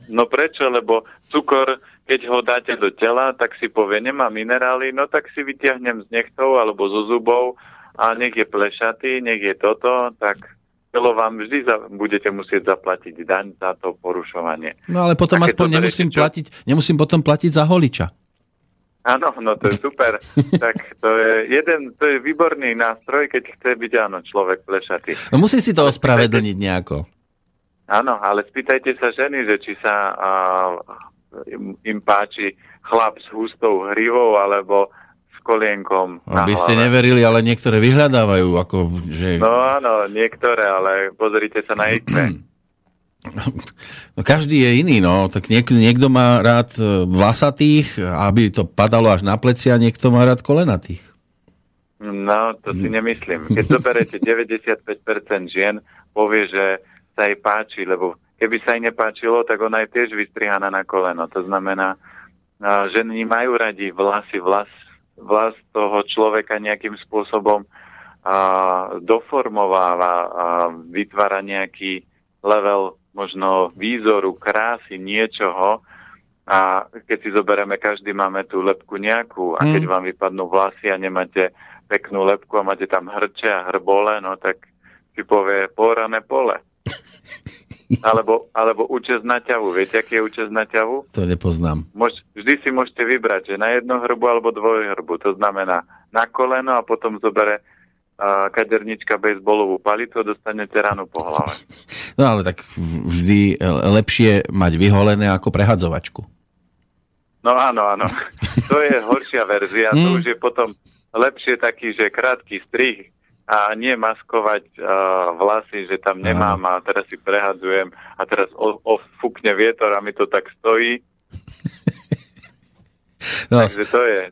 No prečo? Lebo cukor keď ho dáte do tela, tak si povie, nemá minerály, no tak si vyťahnem z nechtov alebo zo zubov a je plešatý, je toto, tak telo vám vždy za, budete musieť zaplatiť daň za to porušovanie. No ale potom Také aspoň nemusím, čo... platiť, nemusím potom platiť za holiča. Áno, no to je super. tak to je jeden, to je výborný nástroj, keď chce byť, áno, človek plešatý. No musí si to ospravedlniť nejako. Áno, ale spýtajte sa ženy, že či sa a, im páči chlap s hustou hrivou alebo kolienkom Aby ste neverili, ale niektoré vyhľadávajú. Ako, že... No áno, niektoré, ale pozrite sa na ich No, každý je iný, no. Tak niek- niekto má rád e, vlasatých, aby to padalo až na pleci a niekto má rád kolenatých. No, to si nemyslím. Keď zoberete 95% žien, povie, že sa jej páči, lebo keby sa jej nepáčilo, tak ona je tiež vystrihaná na koleno. To znamená, ženy majú radi vlasy, vlas, vlas toho človeka nejakým spôsobom a, doformováva a vytvára nejaký level možno výzoru, krásy, niečoho. A keď si zoberieme, každý máme tú lepku nejakú a keď mm. vám vypadnú vlasy a nemáte peknú lepku a máte tam hrče a hrbole, no tak si povie porané pole. Alebo, alebo účest na ťavu. Viete, aký je účest na ťavu? To nepoznám. Mož, vždy si môžete vybrať, že na jednu hrbu alebo dvojhrbu. To znamená na koleno a potom zobere uh, kadernička bejsbolovú palicu a dostanete ranu po hlave. No ale tak vždy lepšie mať vyholené ako prehadzovačku. No áno, áno. To je horšia verzia. To mm. už je potom lepšie taký, že krátky strih a nie maskovať uh, vlasy, že tam nemám a teraz si prehadzujem a teraz ofúkne vietor a mi to tak stojí. no, Takže to je.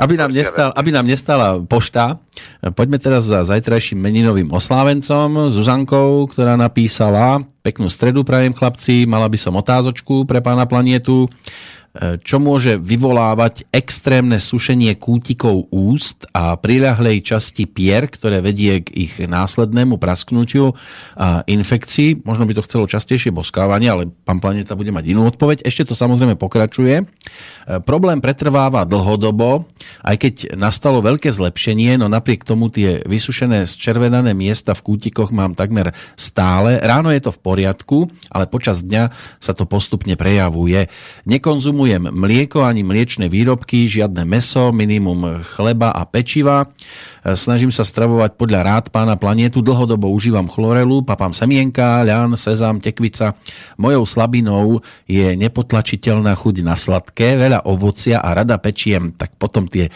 Aby nám, nestal, aby nám nestala pošta, poďme teraz za zajtrajším meninovým oslávencom, Zuzankou, ktorá napísala peknú stredu prajem chlapci, mala by som otázočku pre pána planietu čo môže vyvolávať extrémne sušenie kútikov úst a priľahlej časti pier, ktoré vedie k ich následnému prasknutiu a infekcii. Možno by to chcelo častejšie boskávanie, ale pán Planeta bude mať inú odpoveď. Ešte to samozrejme pokračuje. Problém pretrváva dlhodobo, aj keď nastalo veľké zlepšenie, no napriek tomu tie vysušené zčervenané miesta v kútikoch mám takmer stále. Ráno je to v poriadku, ale počas dňa sa to postupne prejavuje. Nekonzumujem mlieko ani mliečne výrobky, žiadne meso, minimum chleba a pečiva. Snažím sa stravovať podľa rád pána planietu, dlhodobo užívam chlorelu, papám semienka, ľan, sezam, tekvica. Mojou slabinou je nepotlačiteľná chuť na sladké, veľa ovocia a rada pečiem, tak potom tie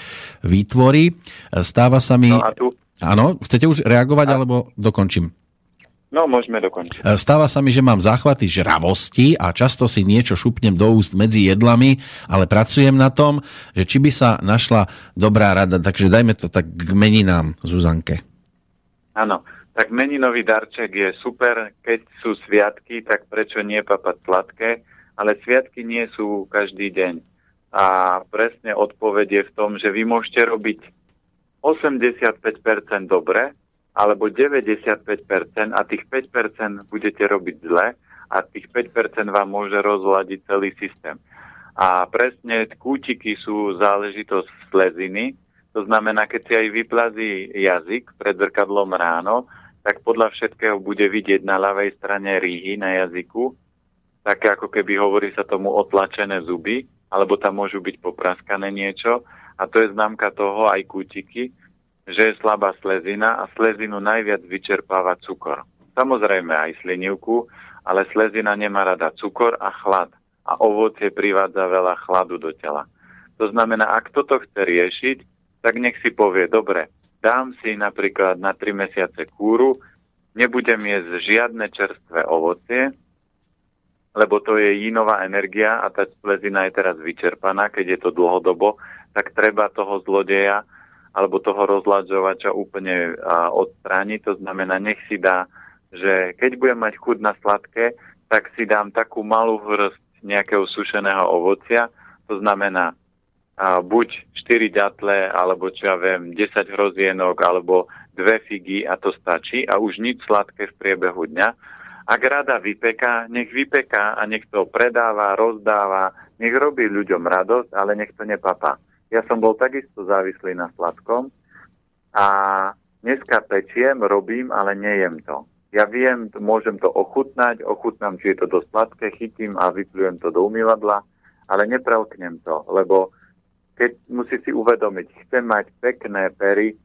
výtvory. Stáva sa mi... No a tu? Áno, chcete už reagovať, a... alebo dokončím? No, môžeme dokončiť. E, stáva sa mi, že mám záchvaty žravosti a často si niečo šupnem do úst medzi jedlami, ale pracujem na tom, že či by sa našla dobrá rada. Takže dajme to tak k meninám, Zuzanke. Áno, tak meninový darček je super. Keď sú sviatky, tak prečo nie papať sladké? Ale sviatky nie sú každý deň. A presne odpoveď je v tom, že vy môžete robiť 85% dobre, alebo 95% a tých 5% budete robiť zle a tých 5% vám môže rozladiť celý systém. A presne kútiky sú záležitosť sleziny, to znamená, keď si aj vyplazí jazyk pred zrkadlom ráno, tak podľa všetkého bude vidieť na ľavej strane rýhy na jazyku, také ako keby hovorí sa tomu otlačené zuby, alebo tam môžu byť popraskané niečo. A to je známka toho aj kútiky, že je slabá slezina a slezinu najviac vyčerpáva cukor. Samozrejme aj slinivku, ale slezina nemá rada cukor a chlad a ovocie privádza veľa chladu do tela. To znamená, ak toto chce riešiť, tak nech si povie, dobre, dám si napríklad na 3 mesiace kúru, nebudem jesť žiadne čerstvé ovocie, lebo to je jinová energia a tá slezina je teraz vyčerpaná, keď je to dlhodobo, tak treba toho zlodeja alebo toho rozladžovača úplne a. To znamená, nech si dá, že keď budem mať chuť na sladké, tak si dám takú malú hrst nejakého sušeného ovocia. To znamená a, buď 4 ďatle, alebo čo ja viem, 10 hrozienok, alebo dve figy a to stačí a už nič sladké v priebehu dňa. Ak rada vypeká, nech vypeká a nech to predáva, rozdáva, nech robí ľuďom radosť, ale nech to nepapá. Ja som bol takisto závislý na sladkom a dneska pečiem, robím, ale nejem to. Ja viem, môžem to ochutnať, ochutnám, či je to dosť sladké, chytím a vyplujem to do umývadla, ale neprelknem to, lebo keď musí si uvedomiť, chcem mať pekné pery,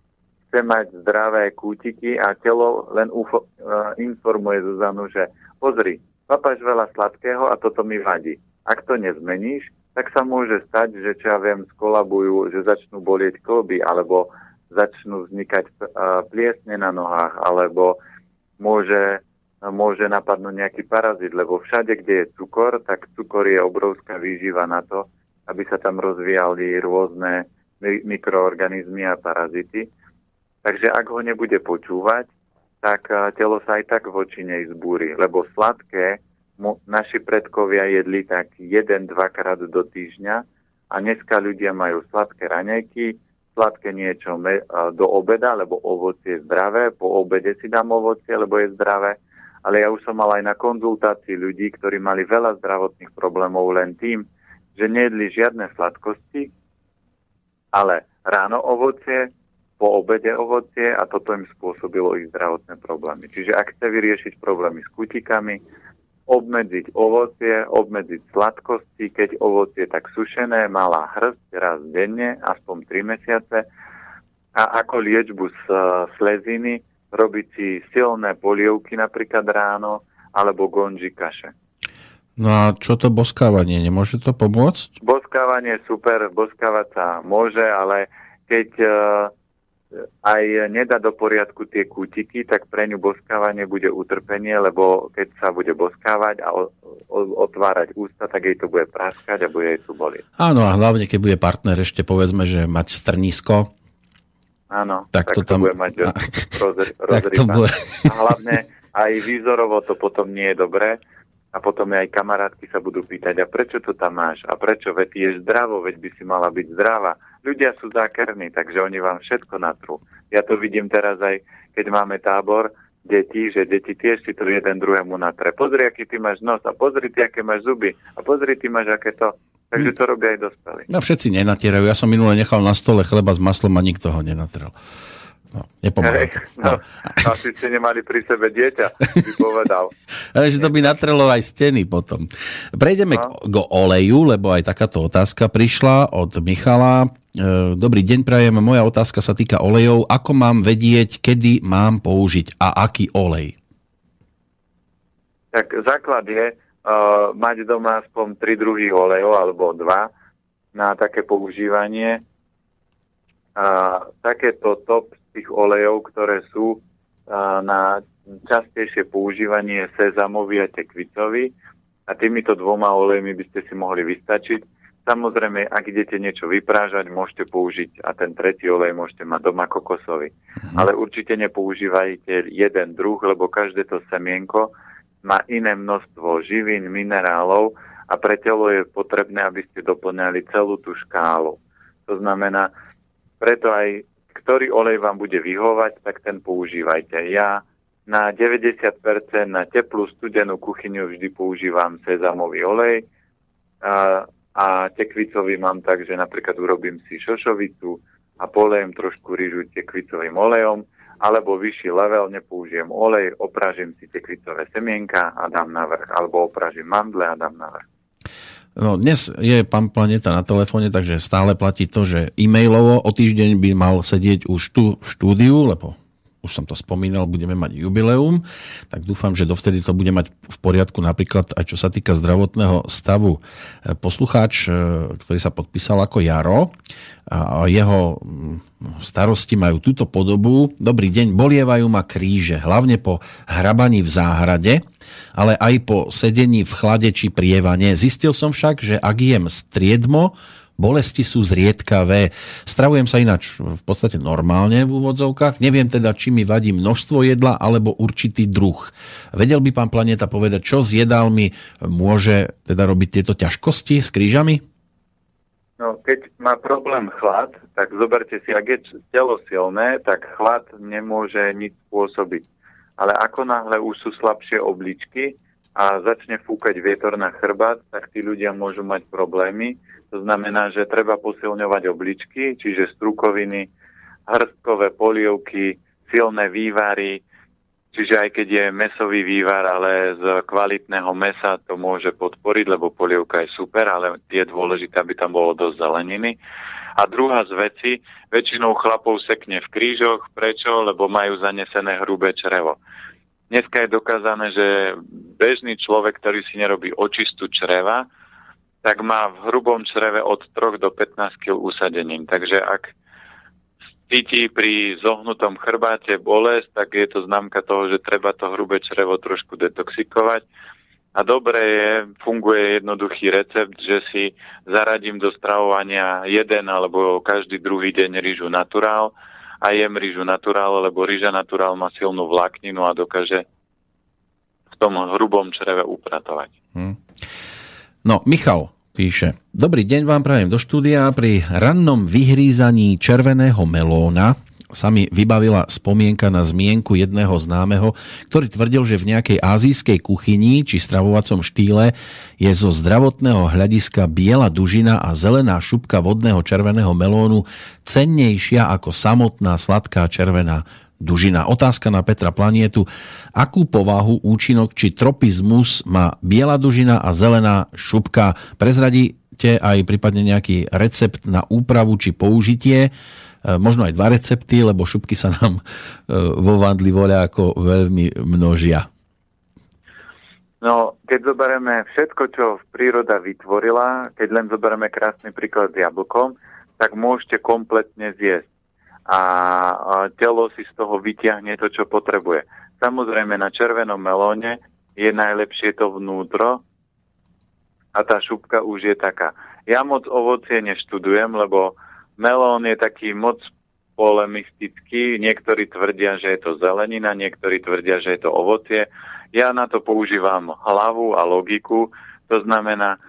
chcem mať zdravé kútiky a telo len ufo, uh, informuje Zuzanu, že pozri, papáš veľa sladkého a toto mi vadí. Ak to nezmeníš, tak sa môže stať, že čo ja viem, skolabujú, že začnú bolieť kloby, alebo začnú vznikať pliesne na nohách, alebo môže, môže napadnúť nejaký parazit, lebo všade, kde je cukor, tak cukor je obrovská výživa na to, aby sa tam rozvíjali rôzne mikroorganizmy a parazity. Takže ak ho nebude počúvať, tak telo sa aj tak voči nej zbúri, lebo sladké naši predkovia jedli tak jeden, dvakrát do týždňa a dneska ľudia majú sladké raňajky, sladké niečo do obeda, lebo ovocie je zdravé, po obede si dám ovocie, lebo je zdravé, ale ja už som mal aj na konzultácii ľudí, ktorí mali veľa zdravotných problémov len tým, že nejedli žiadne sladkosti, ale ráno ovocie, po obede ovocie a toto im spôsobilo ich zdravotné problémy. Čiže ak chce vyriešiť problémy s kutikami, obmedziť ovocie, obmedziť sladkosti, keď ovocie tak sušené, malá hrst raz denne, aspoň 3 mesiace. A ako liečbu z sleziny robiť si silné polievky napríklad ráno, alebo gonži kaše. No a čo to boskávanie? Nemôže to pomôcť? Boskávanie super, boskávať sa môže, ale keď uh, aj nedá do poriadku tie kútiky, tak pre ňu boskávanie bude utrpenie, lebo keď sa bude boskávať a otvárať ústa, tak jej to bude praskať a bude jej tu bolieť. Áno, a hlavne keď bude partner ešte povedzme, že mať strnisko, Áno, tak, tak to, tam... bude mať roz, bude... A hlavne aj výzorovo to potom nie je dobré. A potom aj kamarátky sa budú pýtať, a prečo to tam máš? A prečo? Veď je zdravo, veď by si mala byť zdravá ľudia sú zákerní, takže oni vám všetko natrú. Ja to vidím teraz aj, keď máme tábor detí, že deti tiež si to jeden druhému natre. Pozri, aký ty máš nos a pozri ty, aké máš zuby a pozri ty máš, aké to. Takže to robia aj dospelí. No všetci nenatierajú. Ja som minule nechal na stole chleba s maslom a nikto ho nenatrel. No, nepomáha to. No, no. Asi ste nemali pri sebe dieťa, by povedal. Ale že to by natrelo aj steny potom. Prejdeme no. k, k oleju, lebo aj takáto otázka prišla od Michala. E, dobrý deň, prajem. Moja otázka sa týka olejov. Ako mám vedieť, kedy mám použiť a aký olej? Tak základ je uh, mať doma aspoň tri druhy olejov alebo dva na také používanie. Uh, takéto top tých olejov, ktoré sú uh, na častejšie používanie sezamový a tekvicový a týmito dvoma olejmi by ste si mohli vystačiť. Samozrejme, ak idete niečo vyprážať, môžete použiť a ten tretí olej môžete mať doma kokosový. Mhm. Ale určite nepoužívajte jeden druh, lebo každé to semienko má iné množstvo živín, minerálov a pre telo je potrebné, aby ste doplňali celú tú škálu. To znamená, preto aj ktorý olej vám bude vyhovať, tak ten používajte. Ja na 90% na teplú studenú kuchyňu vždy používam sezamový olej a, a tekvicový mám tak, že napríklad urobím si šošovicu a polejem trošku rýžu tekvicovým olejom alebo vyšší level, nepoužijem olej, opražím si tekvicové semienka a dám na vrch, alebo opražím mandle a dám na vrch. No, dnes je pán Planeta na telefóne, takže stále platí to, že e-mailovo o týždeň by mal sedieť už tu v štúdiu, lebo už som to spomínal, budeme mať jubileum, tak dúfam, že dovtedy to bude mať v poriadku napríklad aj čo sa týka zdravotného stavu. E, poslucháč, e, ktorý sa podpísal ako Jaro, a jeho mm, starosti majú túto podobu. Dobrý deň, bolievajú ma kríže, hlavne po hrabaní v záhrade, ale aj po sedení v chlade či prievane. Zistil som však, že ak jem striedmo, Bolesti sú zriedkavé. Stravujem sa ináč v podstate normálne v úvodzovkách. Neviem teda, či mi vadí množstvo jedla alebo určitý druh. Vedel by pán Planeta povedať, čo s jedálmi môže teda robiť tieto ťažkosti s krížami? No, keď má problém chlad, tak zoberte si, ak je telo silné, tak chlad nemôže nič spôsobiť. Ale ako náhle už sú slabšie obličky a začne fúkať vietor na chrbát, tak tí ľudia môžu mať problémy to znamená, že treba posilňovať obličky, čiže strukoviny, hrstkové polievky, silné vývary, čiže aj keď je mesový vývar, ale z kvalitného mesa to môže podporiť, lebo polievka je super, ale je dôležité, aby tam bolo dosť zeleniny. A druhá z veci, väčšinou chlapov sekne v krížoch. Prečo? Lebo majú zanesené hrubé črevo. Dneska je dokázané, že bežný človek, ktorý si nerobí očistú čreva, tak má v hrubom čreve od 3 do 15 kg usadením. Takže ak cíti pri zohnutom chrbáte bolesť, tak je to známka toho, že treba to hrubé črevo trošku detoxikovať. A dobre je, funguje jednoduchý recept, že si zaradím do stravovania jeden alebo každý druhý deň rýžu naturál a jem rýžu naturál, lebo rýža naturál má silnú vlákninu a dokáže v tom hrubom čreve upratovať. Hmm. No, Michal, píše. Dobrý deň vám prajem do štúdia. Pri rannom vyhrízaní červeného melóna sa mi vybavila spomienka na zmienku jedného známeho, ktorý tvrdil, že v nejakej azijskej kuchyni či stravovacom štýle je zo zdravotného hľadiska biela dužina a zelená šupka vodného červeného melónu cennejšia ako samotná sladká červená dužina. Otázka na Petra Planietu. Akú povahu, účinok či tropizmus má biela dužina a zelená šupka? Prezradíte aj prípadne nejaký recept na úpravu či použitie? E, možno aj dva recepty, lebo šupky sa nám e, vo vandli voľa ako veľmi množia. No, keď zoberieme všetko, čo príroda vytvorila, keď len zoberieme krásny príklad s jablkom, tak môžete kompletne zjesť a telo si z toho vyťahne to, čo potrebuje. Samozrejme na červenom melóne je najlepšie to vnútro a tá šupka už je taká. Ja moc ovocie neštudujem, lebo melón je taký moc polemistický. Niektorí tvrdia, že je to zelenina, niektorí tvrdia, že je to ovocie. Ja na to používam hlavu a logiku. To znamená,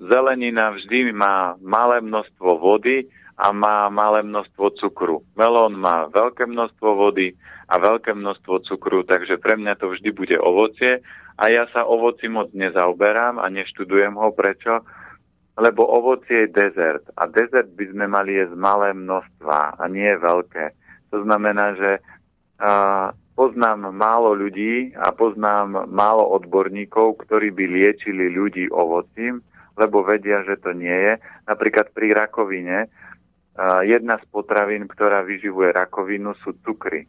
zelenina vždy má malé množstvo vody, a má malé množstvo cukru. Melón má veľké množstvo vody a veľké množstvo cukru, takže pre mňa to vždy bude ovocie a ja sa ovoci moc nezaoberám a neštudujem ho. Prečo? Lebo ovocie je dezert a dezert by sme mali jesť malé množstva a nie veľké. To znamená, že a, poznám málo ľudí a poznám málo odborníkov, ktorí by liečili ľudí ovocím, lebo vedia, že to nie je. Napríklad pri rakovine jedna z potravín, ktorá vyživuje rakovinu, sú cukry.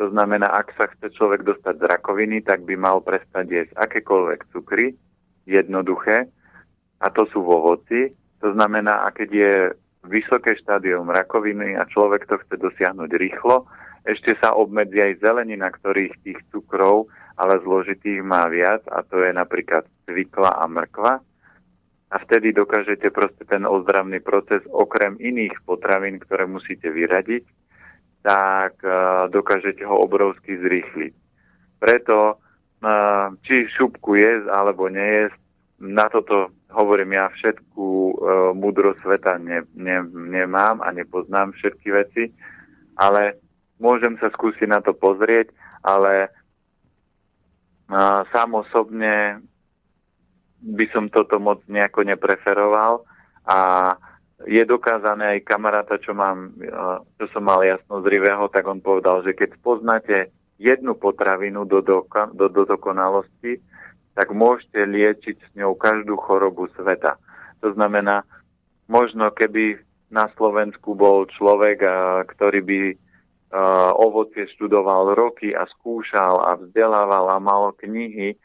To znamená, ak sa chce človek dostať z rakoviny, tak by mal prestať jesť akékoľvek cukry, jednoduché, a to sú ovoci. To znamená, a keď je vysoké štádium rakoviny a človek to chce dosiahnuť rýchlo, ešte sa obmedzí aj zelenina, ktorých tých cukrov, ale zložitých má viac, a to je napríklad cvikla a mrkva a vtedy dokážete proste ten ozdravný proces okrem iných potravín, ktoré musíte vyradiť, tak uh, dokážete ho obrovsky zrýchliť. Preto uh, či šupku jesť alebo nejesť, na toto hovorím ja všetku uh, múdro sveta ne, ne, nemám a nepoznám všetky veci, ale môžem sa skúsiť na to pozrieť, ale uh, sám osobne by som toto moc nejako nepreferoval a je dokázané aj kamaráta, čo, mám, čo som mal jasno zrivého, tak on povedal, že keď poznáte jednu potravinu do, do, do, do dokonalosti, tak môžete liečiť s ňou každú chorobu sveta. To znamená, možno keby na Slovensku bol človek, ktorý by ovocie študoval roky a skúšal a vzdelával a mal knihy,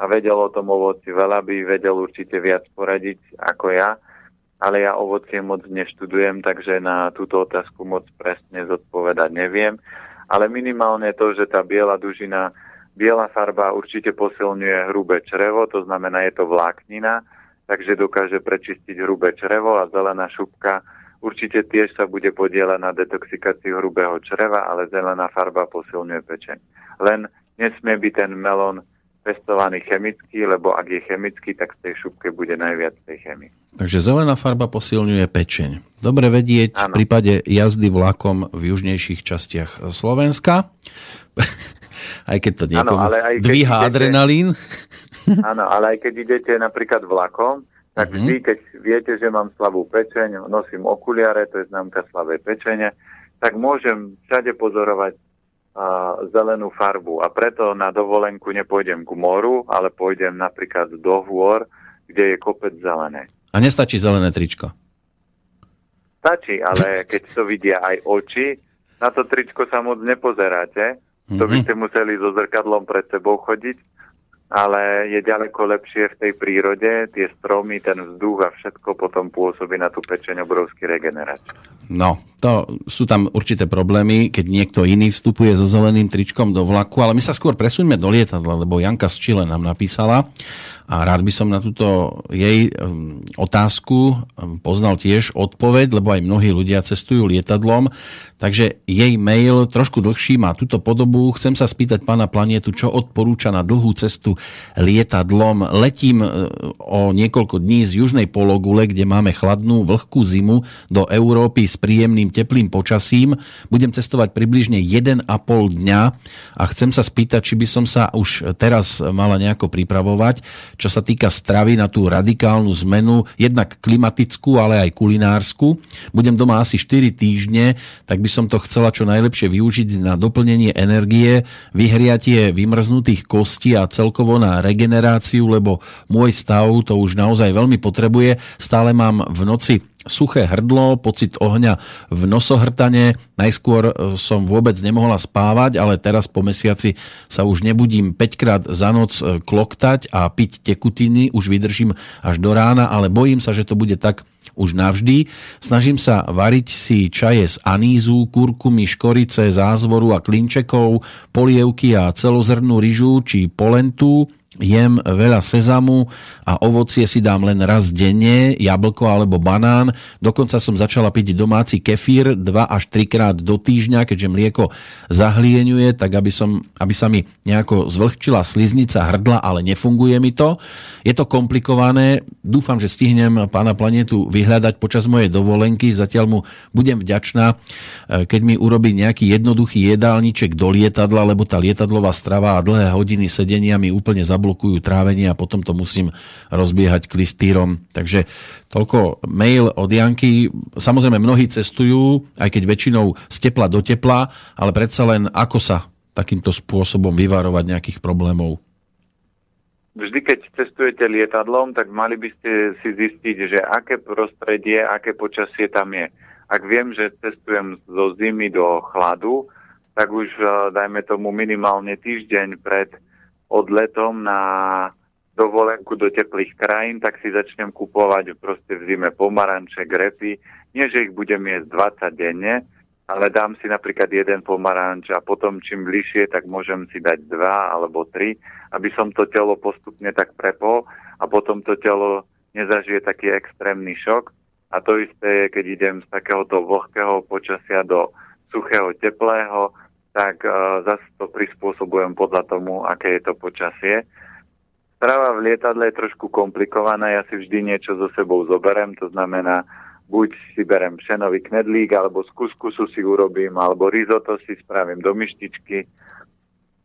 a vedel o tom ovoci veľa, by vedel určite viac poradiť ako ja, ale ja ovocie moc neštudujem, takže na túto otázku moc presne zodpovedať neviem. Ale minimálne to, že tá biela dužina, biela farba určite posilňuje hrubé črevo, to znamená, je to vláknina, takže dokáže prečistiť hrubé črevo a zelená šupka určite tiež sa bude podielať na detoxikáciu hrubého čreva, ale zelená farba posilňuje pečeň. Len nesmie byť ten melón pestovaný chemicky, lebo ak je chemický, tak v tej šupke bude najviac tej chemie. Takže zelená farba posilňuje pečeň. Dobre vedieť ano. v prípade jazdy vlakom v južnejších častiach Slovenska. aj keď to niekomu ano, ale aj keď dvíha idete, adrenalín. Áno, ale aj keď idete napríklad vlakom, tak mm-hmm. vždy, keď viete, že mám slabú pečeň, nosím okuliare, to je známka slabej pečene, tak môžem všade pozorovať zelenú farbu. A preto na dovolenku nepôjdem k moru, ale pôjdem napríklad do hôr, kde je kopec zelené. A nestačí zelené tričko? Stačí, ale keď to vidia aj oči, na to tričko sa moc nepozeráte. To by mhm. ste museli so zrkadlom pred sebou chodiť ale je ďaleko lepšie v tej prírode, tie stromy, ten vzduch a všetko potom pôsobí na tú pečeň obrovský regeneráciu. No, to sú tam určité problémy, keď niekto iný vstupuje so zeleným tričkom do vlaku, ale my sa skôr presuňme do lietadla, lebo Janka z Čile nám napísala a rád by som na túto jej um, otázku um, poznal tiež odpoveď, lebo aj mnohí ľudia cestujú lietadlom. Takže jej mail trošku dlhší má túto podobu. Chcem sa spýtať pána Planietu, čo odporúča na dlhú cestu lietadlom. Letím uh, o niekoľko dní z južnej pologule, kde máme chladnú, vlhkú zimu do Európy s príjemným teplým počasím. Budem cestovať približne 1,5 dňa a chcem sa spýtať, či by som sa už teraz mala nejako pripravovať čo sa týka stravy na tú radikálnu zmenu, jednak klimatickú, ale aj kulinársku. Budem doma asi 4 týždne, tak by som to chcela čo najlepšie využiť na doplnenie energie, vyhriatie vymrznutých kostí a celkovo na regeneráciu, lebo môj stav to už naozaj veľmi potrebuje. Stále mám v noci suché hrdlo, pocit ohňa v nosohrtane. Najskôr e, som vôbec nemohla spávať, ale teraz po mesiaci sa už nebudím 5 krát za noc e, kloktať a piť tekutiny, už vydržím až do rána, ale bojím sa, že to bude tak už navždy. Snažím sa variť si čaje z anízu, kurkumy, škorice, zázvoru a klinčekov, polievky a celozrnú ryžu či polentu jem veľa sezamu a ovocie si dám len raz denne, jablko alebo banán. Dokonca som začala piť domáci kefír 2 až 3 krát do týždňa, keďže mlieko zahlieňuje, tak aby, som, aby sa mi nejako zvlhčila sliznica hrdla, ale nefunguje mi to. Je to komplikované. Dúfam, že stihnem pána planetu vyhľadať počas mojej dovolenky. Zatiaľ mu budem vďačná, eh, keď mi urobí nejaký jednoduchý jedálniček do lietadla, lebo tá lietadlová strava a dlhé hodiny sedenia mi úplne zabudú zablokujú trávenie a potom to musím rozbiehať klistýrom. Takže toľko mail od Janky. Samozrejme, mnohí cestujú, aj keď väčšinou z tepla do tepla, ale predsa len ako sa takýmto spôsobom vyvarovať nejakých problémov? Vždy, keď cestujete lietadlom, tak mali by ste si zistiť, že aké prostredie, aké počasie tam je. Ak viem, že cestujem zo zimy do chladu, tak už eh, dajme tomu minimálne týždeň pred odletom na dovolenku do teplých krajín, tak si začnem kupovať proste v zime pomaranče, grepy. Nie, že ich budem jesť 20 denne, ale dám si napríklad jeden pomaranč a potom čím bližšie, tak môžem si dať dva alebo tri, aby som to telo postupne tak prepol a potom to telo nezažije taký extrémny šok. A to isté je, keď idem z takéhoto vlhkého počasia do suchého, teplého, tak uh, zase to prispôsobujem podľa tomu, aké je to počasie. Strava v lietadle je trošku komplikovaná, ja si vždy niečo so sebou zoberem, to znamená, buď si berem pšenový knedlík, alebo z kuskusu si urobím, alebo risotto si spravím do myštičky.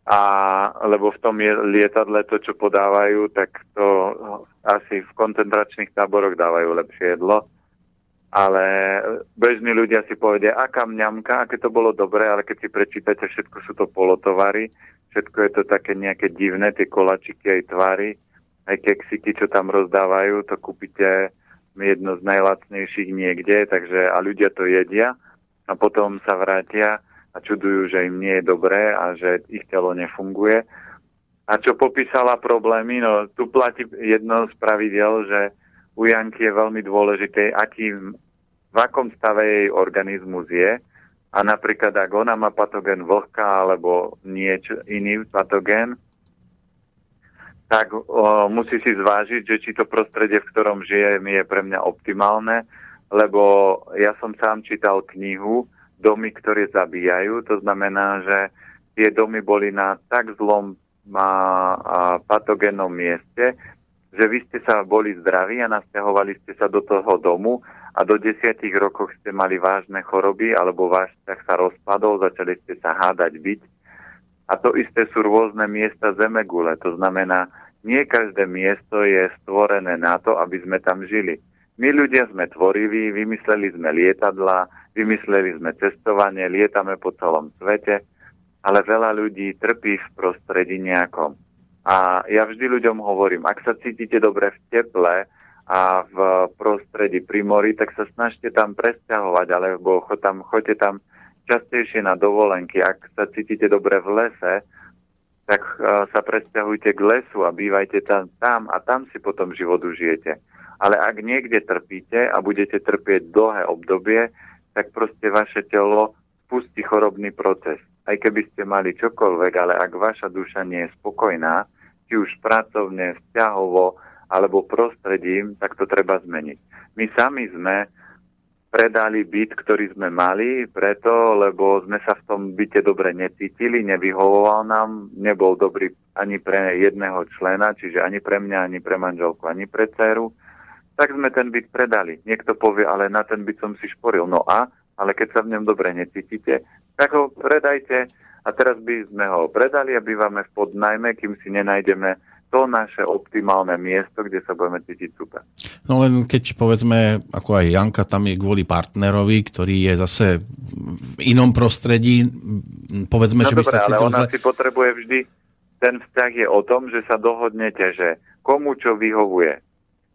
A, lebo v tom lietadle to, čo podávajú, tak to asi v koncentračných táboroch dávajú lepšie jedlo. Ale bežní ľudia si povedia, aká mňamka, aké to bolo dobré, ale keď si prečítate, všetko sú to polotovary, všetko je to také nejaké divné, tie kolačiky aj tvary, aj keksiky, čo tam rozdávajú, to kúpite jedno z najlacnejších niekde, takže a ľudia to jedia a potom sa vrátia a čudujú, že im nie je dobré a že ich telo nefunguje. A čo popísala problémy, no tu platí jedno z pravidel, že u Janky je veľmi dôležité, aký, v akom stave jej organizmus je. A napríklad, ak ona má patogen vlhka alebo niečo iný patogen, tak o, musí si zvážiť, že či to prostredie, v ktorom žijem, je pre mňa optimálne, lebo ja som sám čítal knihu Domy, ktoré zabíjajú. To znamená, že tie domy boli na tak zlom a, a patogénnom mieste, že vy ste sa boli zdraví a nasťahovali ste sa do toho domu a do desiatich rokoch ste mali vážne choroby alebo váš vzťah sa rozpadol, začali ste sa hádať, byť a to isté sú rôzne miesta zemegule. To znamená, nie každé miesto je stvorené na to, aby sme tam žili. My ľudia sme tvoriví, vymysleli sme lietadla, vymysleli sme cestovanie, lietame po celom svete, ale veľa ľudí trpí v prostredí nejakom. A ja vždy ľuďom hovorím, ak sa cítite dobre v teple a v prostredí pri mori, tak sa snažte tam presťahovať, alebo tam, choďte tam častejšie na dovolenky. Ak sa cítite dobre v lese, tak uh, sa presťahujte k lesu a bývajte tam, tam a tam si potom život užijete. Ale ak niekde trpíte a budete trpieť dlhé obdobie, tak proste vaše telo spustí chorobný proces. Aj keby ste mali čokoľvek, ale ak vaša duša nie je spokojná, či už pracovne, vzťahovo alebo prostredím, tak to treba zmeniť. My sami sme predali byt, ktorý sme mali, preto, lebo sme sa v tom byte dobre necítili, nevyhovoval nám, nebol dobrý ani pre jedného člena, čiže ani pre mňa, ani pre manželku, ani pre dceru, tak sme ten byt predali. Niekto povie, ale na ten byt som si šporil. No a, ale keď sa v ňom dobre necítite, tak ho predajte a teraz by sme ho predali a bývame v podnajme, kým si nenájdeme to naše optimálne miesto, kde sa budeme cítiť super. No len keď povedzme, ako aj Janka tam je kvôli partnerovi, ktorý je zase v inom prostredí, povedzme, no že by dobré, sa cítil ale ona zle. si potrebuje vždy, ten vzťah je o tom, že sa dohodnete, že komu čo vyhovuje.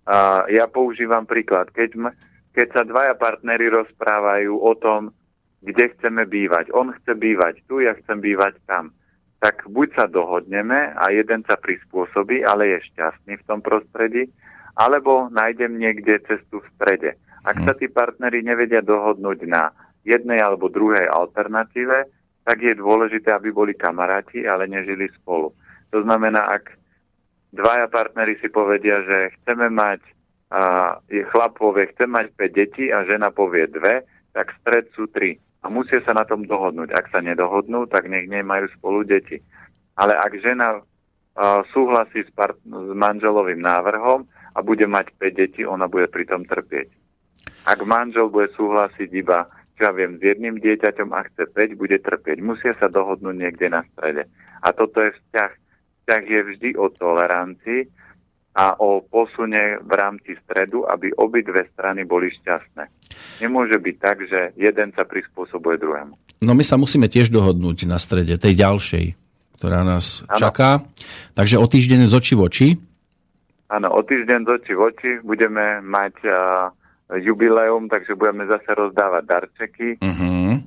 A ja používam príklad. Keď, m- keď sa dvaja partnery rozprávajú o tom, kde chceme bývať. On chce bývať tu, ja chcem bývať tam tak buď sa dohodneme a jeden sa prispôsobí, ale je šťastný v tom prostredí, alebo nájdem niekde cestu v strede. Ak sa tí partneri nevedia dohodnúť na jednej alebo druhej alternatíve, tak je dôležité, aby boli kamaráti, ale nežili spolu. To znamená, ak dvaja partneri si povedia, že chceme mať, a, chlap povie, chcem mať 5 detí a žena povie dve, tak stred sú tri a musia sa na tom dohodnúť. Ak sa nedohodnú, tak nech nemajú spolu deti. Ale ak žena uh, súhlasí s, part- s manželovým návrhom a bude mať 5 detí, ona bude pritom trpieť. Ak manžel bude súhlasiť iba, ja viem, s jedným dieťaťom a chce 5, bude trpieť. Musia sa dohodnúť niekde na strede. A toto je vzťah. vzťah je vždy o tolerancii a o posune v rámci stredu, aby obidve strany boli šťastné. Nemôže byť tak, že jeden sa prispôsobuje druhému. No my sa musíme tiež dohodnúť na strede, tej ďalšej, ktorá nás ano. čaká. Takže o týždeň z oči v oči. Áno, o týždeň z oči v oči budeme mať uh, jubileum, takže budeme zase rozdávať darčeky. Uh-huh.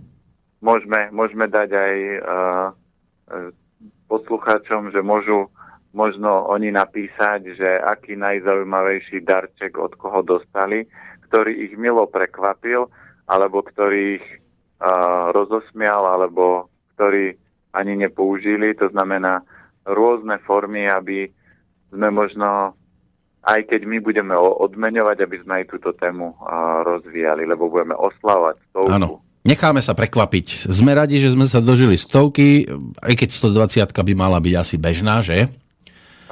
Môžeme, môžeme dať aj uh, poslucháčom, že môžu možno oni napísať, že aký najzaujímavejší darček od koho dostali, ktorý ich milo prekvapil, alebo ktorý ich uh, rozosmial, alebo ktorý ani nepoužili. To znamená rôzne formy, aby sme možno, aj keď my budeme odmeňovať, aby sme aj túto tému uh, rozvíjali, lebo budeme oslavovať stovku. Áno. Necháme sa prekvapiť. Sme radi, že sme sa dožili stovky, aj keď 120 by mala byť asi bežná, že?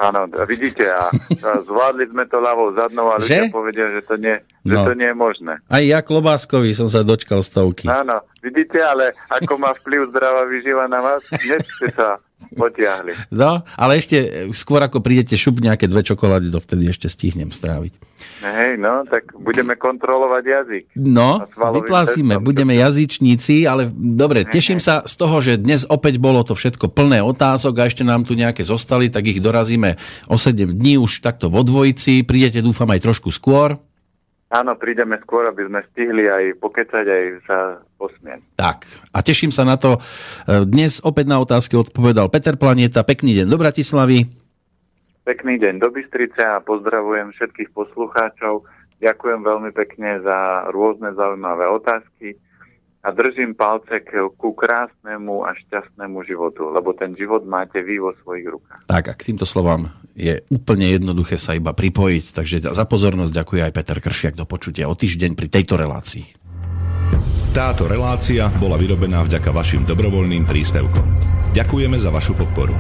Áno, vidíte, a, a zvládli sme to ľavou zadnou a ľudia že? povedia, že to, nie, že no. to nie je možné. Aj ja Klobáskovi som sa dočkal stovky. Áno, vidíte, ale ako má vplyv zdravá vyživa na vás, dnes ste sa potiahli. No, ale ešte skôr ako prídete šup nejaké dve čokolády, to vtedy ešte stihnem stráviť. Hej, no, tak budeme kontrolovať jazyk. No, vyplásime, budeme jazyčníci, ale dobre, teším sa z toho, že dnes opäť bolo to všetko plné otázok a ešte nám tu nejaké zostali, tak ich dorazíme o 7 dní už takto vo dvojici. Prídete, dúfam, aj trošku skôr. Áno, prídeme skôr, aby sme stihli aj pokecať, aj sa posmieť. Tak, a teším sa na to. Dnes opäť na otázky odpovedal Peter Planieta. Pekný deň do Bratislavy. Pekný deň do Bystrice a pozdravujem všetkých poslucháčov. Ďakujem veľmi pekne za rôzne zaujímavé otázky a držím palce ku krásnemu a šťastnému životu, lebo ten život máte vy vo svojich rukách. Tak a k týmto slovám je úplne jednoduché sa iba pripojiť, takže za pozornosť ďakuje aj Peter Kršiak do počutia o týždeň pri tejto relácii. Táto relácia bola vyrobená vďaka vašim dobrovoľným príspevkom. Ďakujeme za vašu podporu.